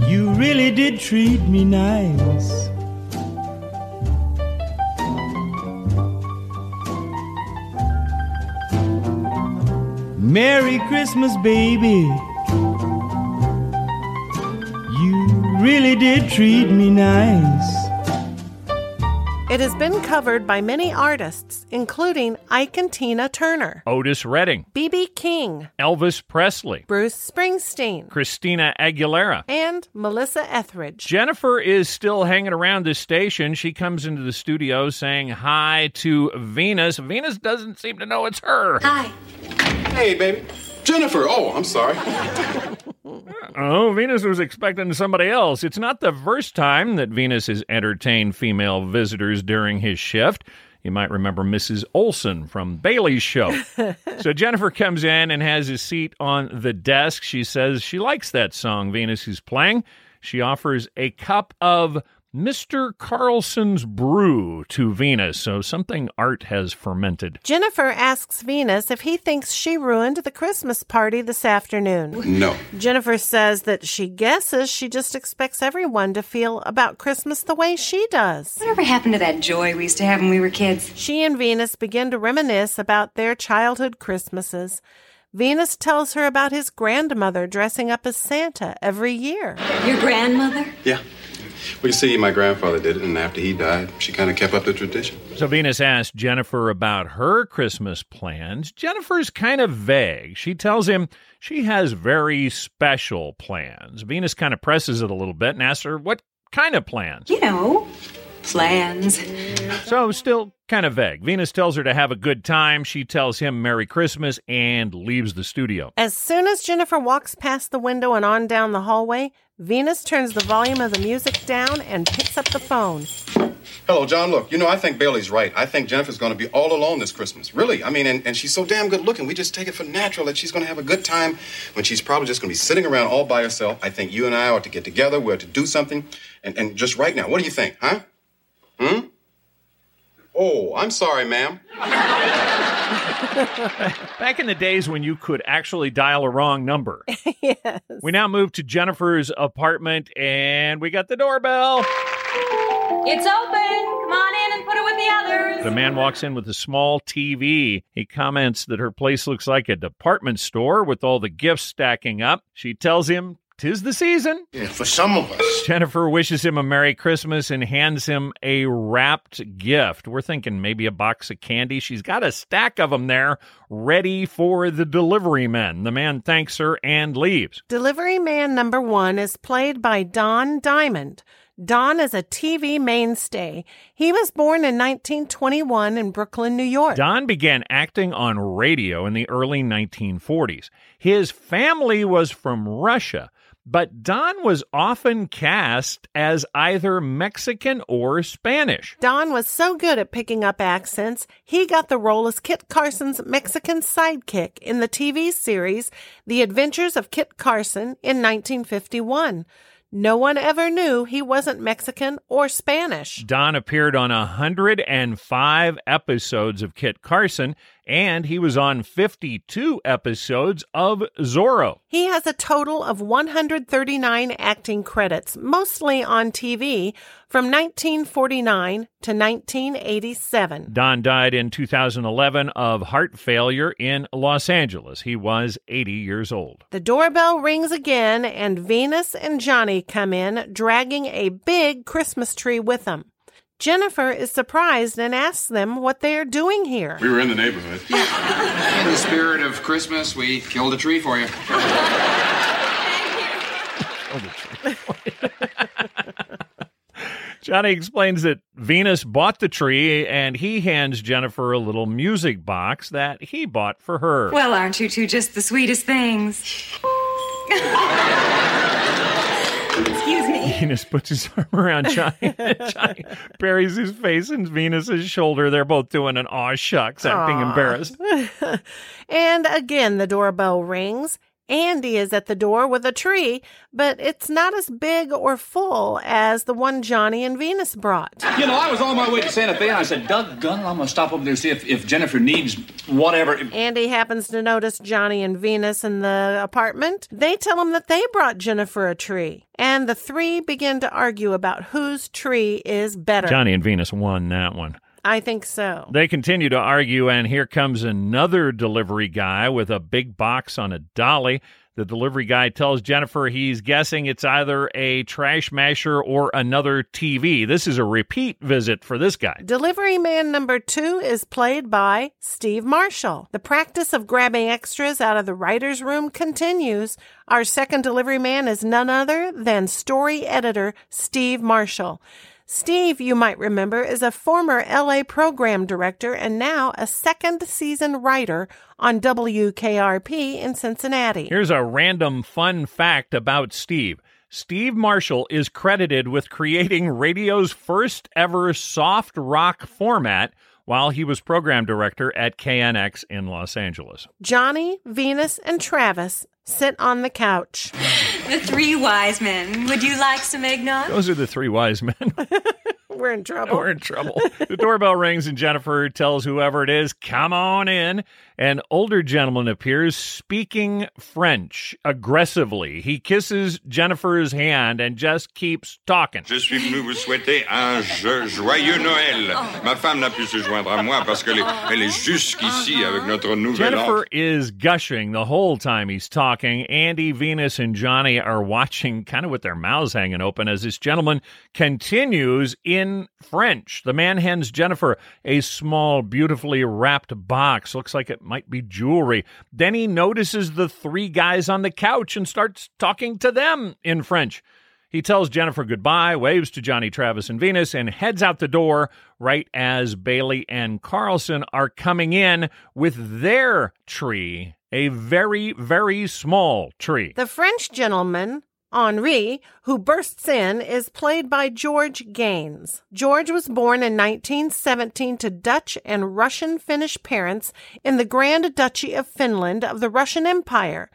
You really did treat me nice. Merry Christmas, baby. You really did treat me nice. It has been covered by many artists, including Ike and Tina Turner, Otis Redding, B.B. King, Elvis Presley, Bruce Springsteen, Christina Aguilera, and Melissa Etheridge. Jennifer is still hanging around this station. She comes into the studio saying hi to Venus. Venus doesn't seem to know it's her. Hi. Hey, baby. Jennifer. Oh, I'm sorry. Oh, Venus was expecting somebody else. It's not the first time that Venus has entertained female visitors during his shift. You might remember Mrs. Olson from Bailey's show. *laughs* so Jennifer comes in and has a seat on the desk. She says she likes that song Venus is playing. She offers a cup of Mr. Carlson's brew to Venus, so something Art has fermented. Jennifer asks Venus if he thinks she ruined the Christmas party this afternoon. No. Jennifer says that she guesses she just expects everyone to feel about Christmas the way she does. Whatever happened to that joy we used to have when we were kids? She and Venus begin to reminisce about their childhood Christmases. Venus tells her about his grandmother dressing up as Santa every year. Your grandmother? Yeah. Well, you see, my grandfather did it, and after he died, she kind of kept up the tradition. So Venus asked Jennifer about her Christmas plans. Jennifer's kind of vague. She tells him she has very special plans. Venus kind of presses it a little bit and asks her what kind of plans. You know, plans. So still kind of vague. Venus tells her to have a good time. She tells him Merry Christmas and leaves the studio. As soon as Jennifer walks past the window and on down the hallway, Venus turns the volume of the music down and picks up the phone. Hello, John. Look, you know, I think Bailey's right. I think Jennifer's going to be all alone this Christmas. Really. I mean, and, and she's so damn good looking. We just take it for natural that she's going to have a good time when she's probably just going to be sitting around all by herself. I think you and I ought to get together. We're to do something. And, and just right now, what do you think, huh? Hmm? Oh, I'm sorry, ma'am. *laughs* Back in the days when you could actually dial a wrong number. *laughs* yes. We now move to Jennifer's apartment and we got the doorbell. It's open. Come on in and put it with the others. The man walks in with a small TV. He comments that her place looks like a department store with all the gifts stacking up. She tells him tis the season. Yeah, for some of us. Jennifer wishes him a Merry Christmas and hands him a wrapped gift. We're thinking maybe a box of candy. She's got a stack of them there ready for the delivery men. The man thanks her and leaves. Delivery man number one is played by Don Diamond. Don is a TV mainstay. He was born in 1921 in Brooklyn, New York. Don began acting on radio in the early 1940s. His family was from Russia, but Don was often cast as either Mexican or Spanish. Don was so good at picking up accents, he got the role as Kit Carson's Mexican sidekick in the TV series The Adventures of Kit Carson in 1951. No one ever knew he wasn't Mexican or Spanish. Don appeared on 105 episodes of Kit Carson, and he was on 52 episodes of Zorro. He has a total of 139 acting credits, mostly on TV, from 1949 to 1987. Don died in 2011 of heart failure in Los Angeles. He was 80 years old. The doorbell rings again, and Venus and Johnny come in, dragging a big Christmas tree with them. Jennifer is surprised and asks them what they are doing here. We were in the neighborhood. In the spirit of Christmas, we killed a tree for you. *laughs* Johnny explains that Venus bought the tree and he hands Jennifer a little music box that he bought for her. Well, aren't you two just the sweetest things? *laughs* Venus puts his arm around Johnny. Johnny *laughs* buries his face in Venus's shoulder. They're both doing an aw shucks, acting Aw. embarrassed. *laughs* and again, the doorbell rings. Andy is at the door with a tree, but it's not as big or full as the one Johnny and Venus brought. You know, I was on my way to Santa Fe and I said, Doug Gunn, I'm going to stop over there and see if, if Jennifer needs whatever. Andy happens to notice Johnny and Venus in the apartment. They tell him that they brought Jennifer a tree, and the three begin to argue about whose tree is better. Johnny and Venus won that one. I think so. They continue to argue, and here comes another delivery guy with a big box on a dolly. The delivery guy tells Jennifer he's guessing it's either a trash masher or another TV. This is a repeat visit for this guy. Delivery man number two is played by Steve Marshall. The practice of grabbing extras out of the writer's room continues. Our second delivery man is none other than story editor Steve Marshall. Steve, you might remember, is a former LA program director and now a second season writer on WKRP in Cincinnati. Here's a random fun fact about Steve. Steve Marshall is credited with creating radio's first ever soft rock format while he was program director at KNX in Los Angeles. Johnny, Venus, and Travis sit on the couch. *laughs* The three wise men. Would you like some eggnog? Those are the three wise men. *laughs* We're in trouble. We're in trouble. the doorbell rings and Jennifer tells whoever it is, come on in. An older gentleman appears speaking French aggressively. He kisses Jennifer's hand and just keeps talking. Je suis venu vous souhaiter un jo- joyeux Noël. Ma femme n'a pu se joindre à moi parce qu'elle est, elle est jusqu'ici avec notre nouvel an. Jennifer is gushing the whole time he's talking. Andy, Venus, and Johnny are watching kind of with their mouths hanging open as this gentleman continues in French. The man hands Jennifer a small, beautifully wrapped box. Looks like it might be jewelry. Then he notices the three guys on the couch and starts talking to them in French. He tells Jennifer goodbye, waves to Johnny, Travis, and Venus, and heads out the door right as Bailey and Carlson are coming in with their tree, a very, very small tree. The French gentleman, Henri, who bursts in, is played by George Gaynes. George was born in 1917 to Dutch and Russian Finnish parents in the Grand Duchy of Finland of the Russian Empire.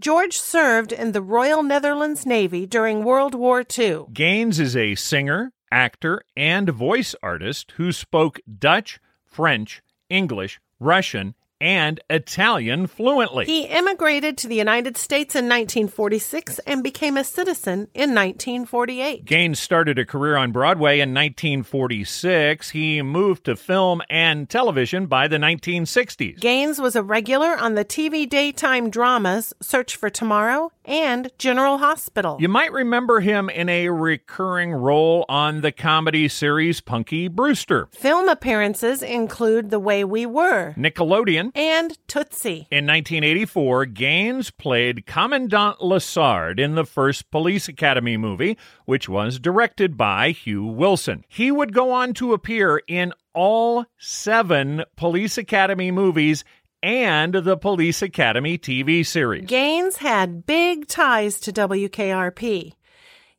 George served in the Royal Netherlands Navy during World War II. Gaynes is a singer, actor, and voice artist who spoke Dutch, French, English, Russian, and Italian fluently. He immigrated to the United States in 1946 and became a citizen in 1948. Gaynes started a career on Broadway in 1946. He moved to film and television by the 1960s. Gaynes was a regular on the TV daytime dramas Search for Tomorrow and General Hospital. You might remember him in a recurring role on the comedy series Punky Brewster. Film appearances include The Way We Were Nickelodeon. And Tootsie. In 1984, Gaynes played Commandant Lassard in the first Police Academy movie, which was directed by Hugh Wilson. He would go on to appear in all seven Police Academy movies and the Police Academy TV series. Gaynes had big ties to WKRP.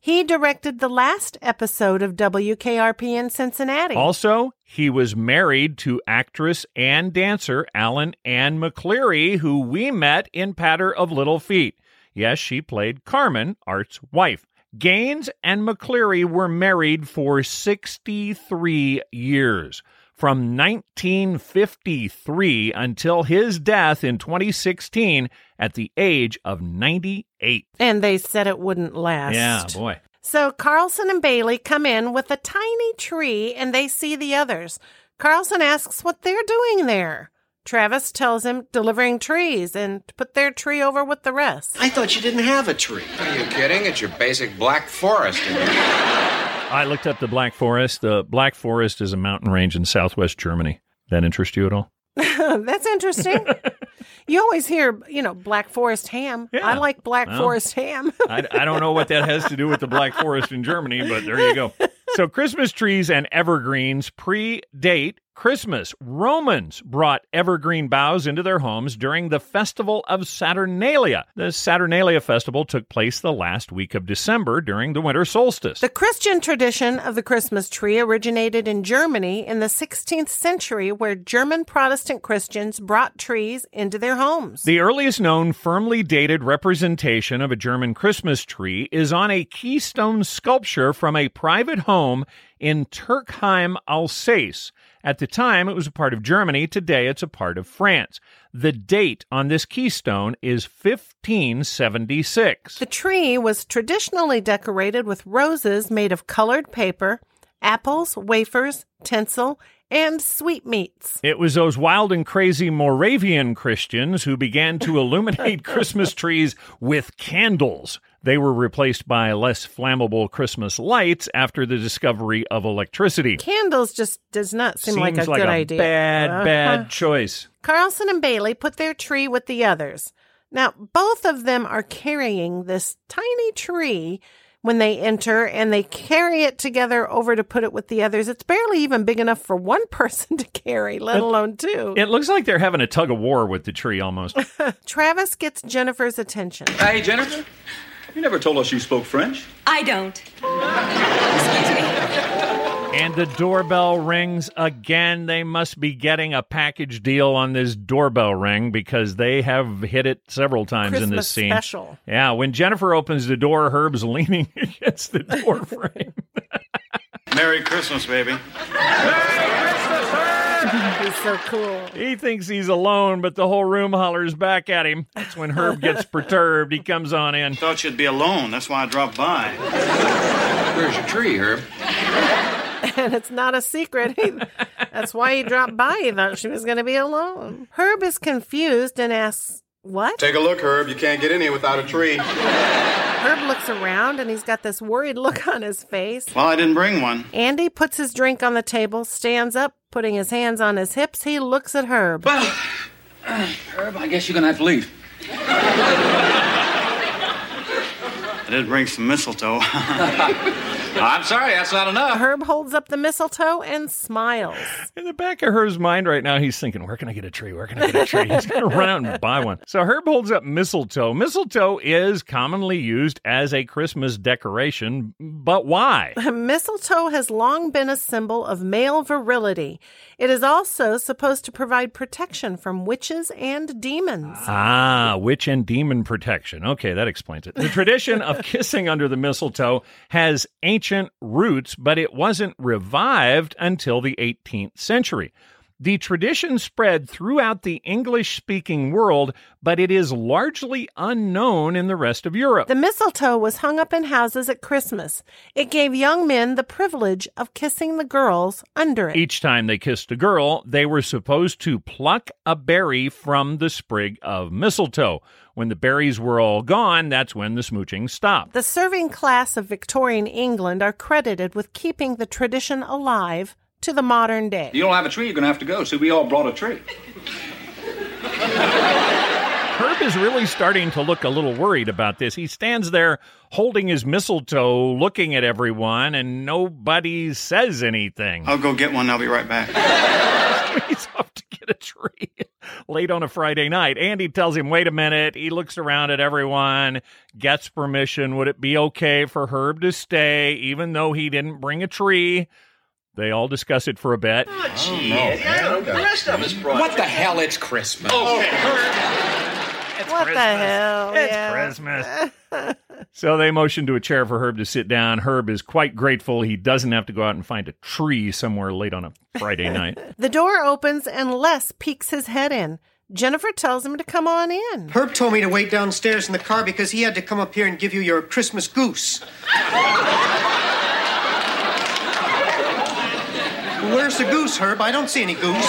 He directed the last episode of WKRP in Cincinnati. Also, he was married to actress and dancer Allyn Ann McLerie, who we met in Patter of Little Feet. Yes, she played Carmen, Art's wife. Gaynes and McCleary were married for 63 years. From 1953 until his death in 2016 at the age of 98. And they said it wouldn't last. Yeah, boy. So Carlson and Bailey come in with a tiny tree and they see the others. Carlson asks what they're doing there. Travis tells him delivering trees and to put their tree over with the rest. I thought you didn't have a tree. Are you kidding? It's your basic black forest. *laughs* I looked up the Black Forest. The Black Forest is a mountain range in southwest Germany. That interest you at all? *laughs* That's interesting. *laughs* you always hear, you know, Black Forest ham. I like Black Well, Forest ham. *laughs* I, I don't know what that has to do with the Black Forest in Germany, but there you go. So, Christmas trees and evergreens predate Christmas. Romans brought evergreen boughs into their homes during the festival of Saturnalia. The Saturnalia festival took place the last week of December during the winter solstice. The Christian tradition of the Christmas tree originated in Germany in the 16th century, where German Protestant Christians brought trees into their homes. The earliest known firmly dated representation of a German Christmas tree is on a keystone sculpture from a private home in Turckheim, Alsace. At the time, it was a part of Germany. Today, it's a part of France. The date on this keystone is 1576. The tree was traditionally decorated with roses made of colored paper, apples, wafers, tinsel, and sweetmeats. It was those wild and crazy Moravian Christians who began to *laughs* illuminate Christmas trees with candles. They were replaced by less flammable Christmas lights after the discovery of electricity. Candles just does not seem like a Seems good a idea. Bad, Uh-huh. bad choice. Carlson and Bailey put their tree with the others. Now, both of them are carrying this tiny tree when they enter and they carry it together over to put it with the others. It's barely even big enough for one *laughs* person to carry, let It- alone two. It looks like they're having a tug of war with the tree almost. *laughs* Travis gets Jennifer's attention. Hey, Jennifer, you never told us you spoke French. I don't. and the doorbell rings again. They must be getting a package deal on this doorbell ring because they have hit it several times in this scene. special. Yeah, when Jennifer opens the door, Herb's *laughs* leaning against the door frame. Merry Christmas, baby. *laughs* He's so cool. He thinks he's alone, but the whole room hollers back at him. That's when Herb gets *laughs* perturbed. He comes on in. Thought you'd be alone. That's why I dropped by. Where's your tree, Herb? and it's not a secret. He, that's why he dropped by. He thought she was going to be alone. Herb is confused and asks, What? Take a look, Herb. You can't get in here without a tree. Herb looks around and he's got this worried look on his face. Well, I didn't bring one. Andy puts his drink on the table, stands up, putting his hands on his hips. He looks at Herb. Uh, Herb, I guess you're gonna have to leave. I did bring some mistletoe. *laughs* I'm sorry, that's not enough. Herb holds up the mistletoe and smiles. In the back of Herb's mind right now, he's thinking, where can I get a tree? Where can I get a tree? He's going to run out and buy one. So Herb holds up mistletoe. Mistletoe is commonly used as a Christmas decoration, but why? *laughs* Mistletoe has long been a symbol of male virility. It is also supposed to provide protection from witches and demons. Ah, witch and demon protection. Okay, that explains it. The tradition of *laughs* kissing under the mistletoe has ancient roots, but it wasn't revived until the 18th century. The tradition spread throughout the English speaking world, but it is largely unknown in the rest of Europe. The mistletoe was hung up in houses at Christmas. It gave young men the privilege of kissing the girls under it. Each time they kissed a girl, they were supposed to pluck a berry from the sprig of mistletoe. When the berries were all gone, that's when the smooching stopped. The serving class of Victorian England are credited with keeping the tradition alive to the modern day. You don't have a tree, you're gonna have to go. So we all brought a tree. Herb is really starting to look a little worried about this. He stands there holding his mistletoe, looking at everyone, and nobody says anything. I'll go get one. I'll be right back. *laughs* He's off to get a tree late on a Friday night. Andy tells him, wait a minute. He looks around at everyone, gets permission. Would it be okay for Herb to stay, even though he didn't bring a tree? They all discuss it for a bit. Oh, gee, oh, the rest of us brought What the hell? It's Christmas. Oh, okay, what the hell? It's yeah. Christmas. *laughs* So they motion to a chair for Herb to sit down. Herb is quite grateful he doesn't have to go out and find a tree somewhere late on a Friday *laughs* night. The door opens and Les peeks his head in. Jennifer tells him to come on in. Herb told me to wait downstairs in the car because he had to come up here and give you your Christmas goose. *laughs* Where's the goose, Herb? I don't see any goose.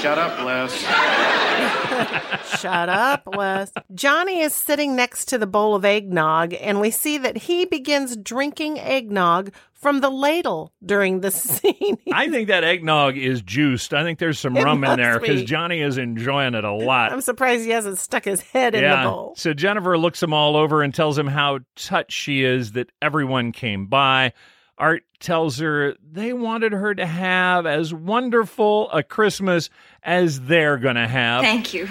Shut up, Les. *laughs* Shut up, Les. Johnny is sitting next to the bowl of eggnog, and we see that he begins drinking eggnog from the ladle during the *laughs* scene. I think that eggnog is juiced. I think there's some It rum in there because be. Johnny is enjoying it a lot. I'm surprised he hasn't stuck his head in the bowl. So Jennifer looks him all over and tells him how touched she is that everyone came by. Art tells her they wanted her to have as wonderful a Christmas as they're going to have. Thank you.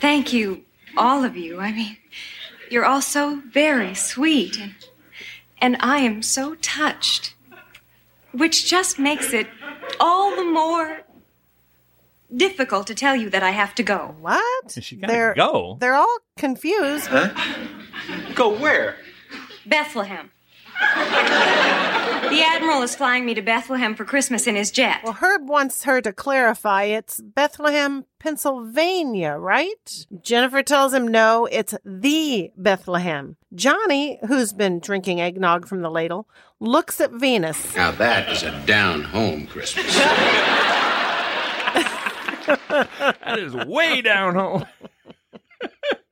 Thank you, all of you. I mean, you're all so very sweet, and, and I am so touched, which just makes it all the more difficult to tell you that I have to go. What? She They're go. They're all confused. Go where? Bethlehem. The Admiral is flying me to Bethlehem for Christmas in his jet. Well, Herb wants her to clarify it's Bethlehem, Pennsylvania, right? Jennifer tells him no, it's the Bethlehem. Johnny, who's been drinking eggnog from the ladle, looks at Venus. Now that is a down home Christmas. *laughs* that is way down home. *laughs*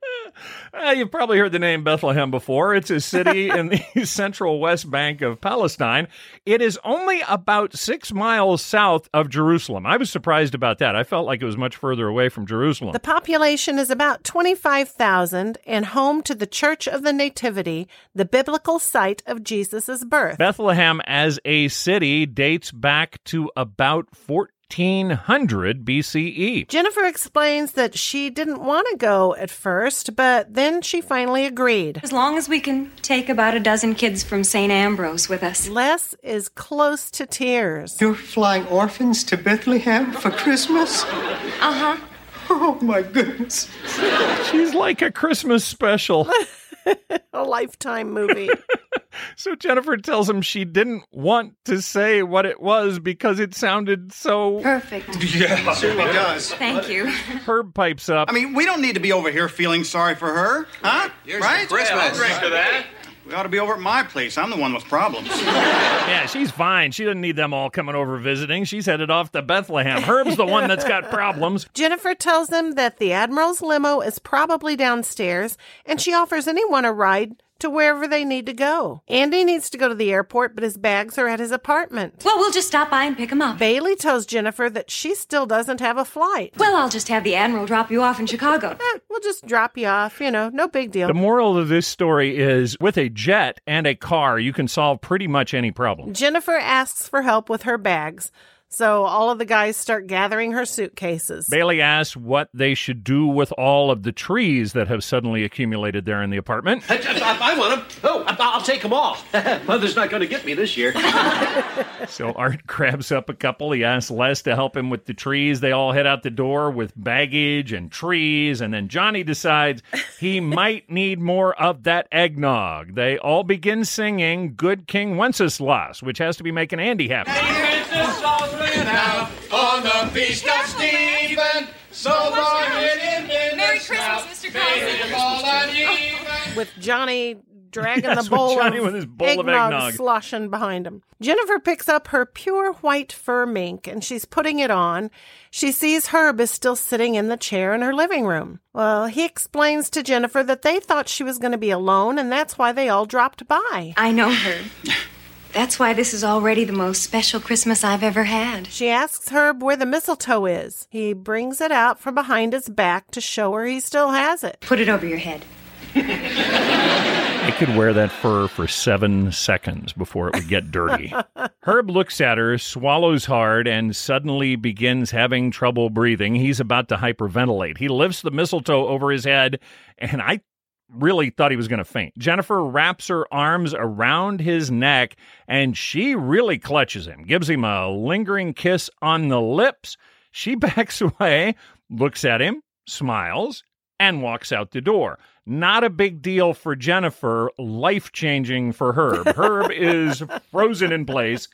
Uh, you've probably heard the name Bethlehem before. It's a city *laughs* in the *laughs* central west bank of Palestine. It is only about six miles south of Jerusalem. I was surprised about that. I felt like it was much further away from Jerusalem. The population is about 25,000 and home to the Church of the Nativity, the biblical site of Jesus' birth. Bethlehem as a city dates back to about 1400 BCE. Jennifer explains that she didn't want to go at first, but then she finally agreed. As long as we can take about a dozen kids from St. Ambrose with us. Les is close to tears. You're flying orphans to Bethlehem for Christmas? Uh huh. Oh, my goodness. She's like a Christmas special. *laughs* *laughs* a lifetime movie. *laughs* So Jennifer tells him she didn't want to say what it was because it sounded so perfect. *laughs* Yeah, it certainly does. Thank you. Herb pipes up. I mean, we don't need to be over here feeling sorry for her, huh? Here's right? your Christmas. I'll drink to that. We ought to be over at my place. I'm the one with problems. *laughs* Yeah, she's fine. She doesn't need them all coming over visiting. She's headed off to Bethlehem. Herb's the one that's got problems. *laughs* Jennifer tells them that the Admiral's limo is probably downstairs, and she offers anyone a ride to wherever they need to go. Andy needs to go to the airport, but his bags are at his apartment. Well, we'll just stop by and pick him up. Bailey tells Jennifer that she still doesn't have a flight. Well, I'll just have the Admiral drop you off in Chicago. *laughs* Eh, we'll just drop you off, you know, no big deal. The moral of this story is with a jet and a car, you can solve pretty much any problem. Jennifer asks for help with her bags, so all of the guys start gathering her suitcases. Bailey asks what they should do with all of the trees that have suddenly accumulated there in the apartment. I, I, I want them. Oh, I- I'll take them all. *laughs* Mother's not going to get me this year. *laughs* So Art grabs up a couple. He asks Les to help him with the trees. They all head out the door with baggage and trees. And then Johnny decides he *laughs* might need more of that eggnog. They all begin singing Good King Wenceslas, which has to be making Andy happy. On the feast of Stephen. So Merry Christmas, Mr. Carlson. with Johnny dragging Yes, the bowl Johnny of with his bowl of eggnog. sloshing behind him. Jennifer picks up her pure white fur mink and she's putting it on. She sees Herb is still sitting in the chair in her living room. Well, he explains to Jennifer that they thought she was going to be alone and that's why they all dropped by. I know her. *laughs* That's why this is already the most special Christmas I've ever had. She asks Herb where the mistletoe is. He brings it out from behind his back to show her he still has it. Put it over your head. I could wear that fur for seven seconds before it would get dirty. *laughs* Herb looks at her, swallows hard, and suddenly begins having trouble breathing. He's about to hyperventilate. He lifts the mistletoe over his head, and I really thought he was going to faint. Jennifer wraps her arms around his neck, and she really clutches him, gives him a lingering kiss on the lips. She *laughs* backs away, looks at him, smiles, and walks out the door. Not a big deal for Jennifer, life changing for Herb. Herb is *laughs* frozen in place.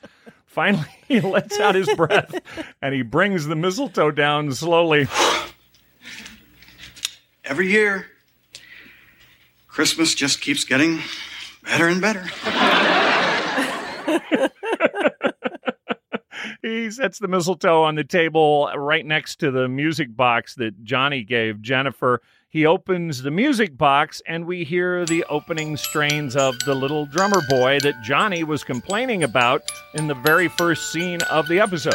Finally, he lets out his breath and he brings the mistletoe down slowly. Every year, Christmas just keeps getting better and better. *laughs* he sets the mistletoe on the table right next to the music box that Johnny gave Jennifer. He opens the music box, and we hear the opening strains of The Little Drummer Boy that Johnny was complaining about in the very first scene of the episode.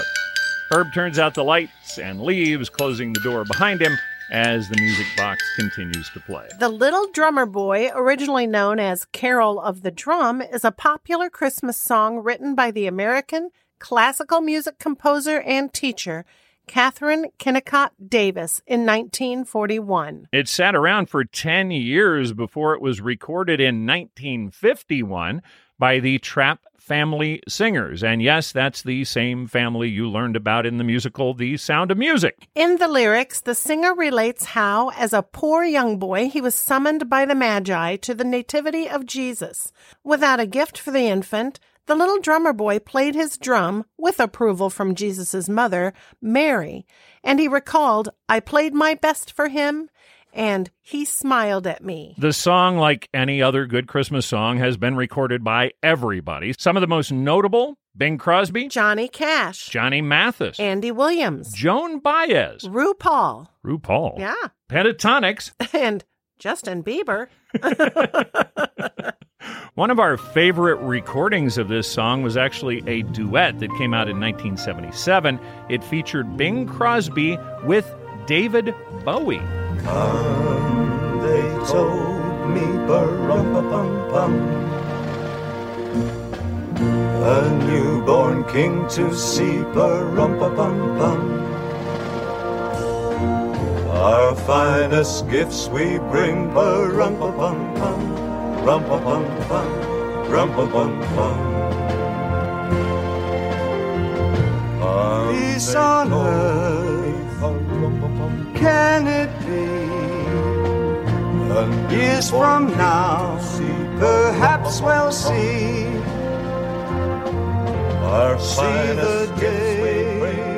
Herb turns out the lights and leaves, closing the door behind him as the music box continues to play. The Little Drummer Boy, originally known as Carol of the Drum, is a popular Christmas song written by the American classical music composer and teacher Katherine Kennicott Davis in 1941. It sat around for 10 years before it was recorded in 1951 by the Trapp Family Singers. And yes, that's the same family you learned about in the musical The Sound of Music. In the lyrics, the singer relates how, as a poor young boy, he was summoned by the Magi to the Nativity of Jesus. Without a gift for the infant, the little drummer boy played his drum with approval from Jesus' mother, Mary, and he recalled, I played my best for him, and he smiled at me. The song, like any other good Christmas song, has been recorded by everybody. Some of the most notable Bing Crosby, Johnny Cash, Johnny Mathis, Andy Williams, Joan Baez, RuPaul, RuPaul, yeah, Pentatonix, *laughs* and Justin Bieber. *laughs* One of our favorite recordings of this song was actually a duet that came out in 1977. It featured Bing Crosby with David Bowie. Come, they told me. A newborn king to see, ba-rum-pa-pum-pum. Our finest gifts we bring, ba-rum-pa-pum-pum. Rum-pa-pum-pum, rum-pa-pum-pum. Peace on earth, can it be? Years from now, perhaps we'll see. Our See the finest gifts we bring, day.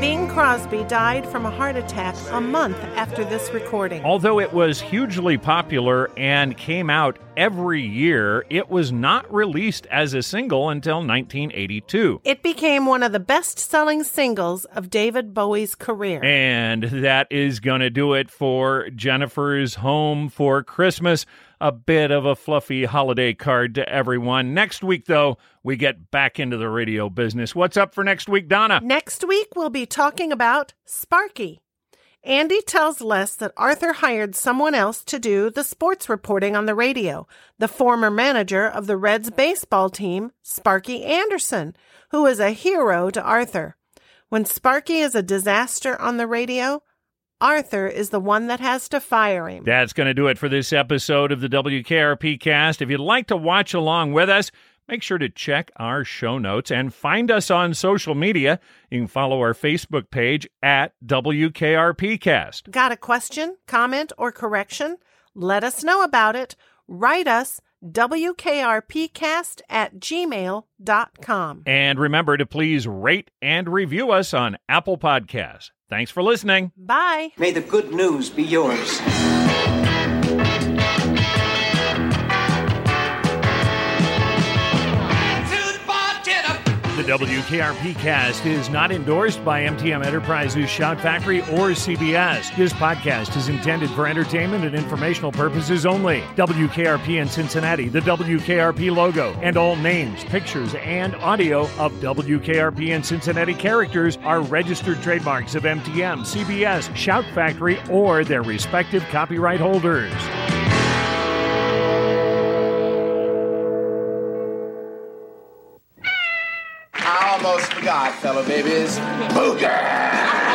Bing Crosby died from a heart attack a month after this recording. Although it was hugely popular and came out every year, it was not released as a single until 1982. It became one of the best selling singles of David Bowie's career. And that is going to do it for Jennifer's Home for Christmas. A bit of a fluffy holiday card to everyone. Next week, though, we get back into the radio business. What's up for next week, Donna? Next week, we'll be talking about Sparky. Andy tells Les that Arthur hired someone else to do the sports reporting on the radio, the former manager of the Reds baseball team, Sparky Anderson, who is a hero to Arthur. When Sparky is a disaster on the radio, Arthur is the one that has to fire him. That's going to do it for this episode of the WKRP cast. If you'd like to watch along with us, make sure to check our show notes and find us on social media. You can follow our Facebook page at WKRPcast. Got a question, comment, or correction? Let us know about it. Write us wkrpcast at gmail.com. And remember to please rate and review us on Apple Podcasts. Thanks for listening. Bye. May the good news be yours. WKRP cast is not endorsed by MTM Enterprises, Shout Factory, or CBS. This podcast is intended for entertainment and informational purposes only. WKRP in Cincinnati, the WKRP logo, and all names, pictures, and audio of WKRP in Cincinnati characters are registered trademarks of MTM, CBS, Shout Factory, or their respective copyright holders. Almost forgot, fellow babies. Booger!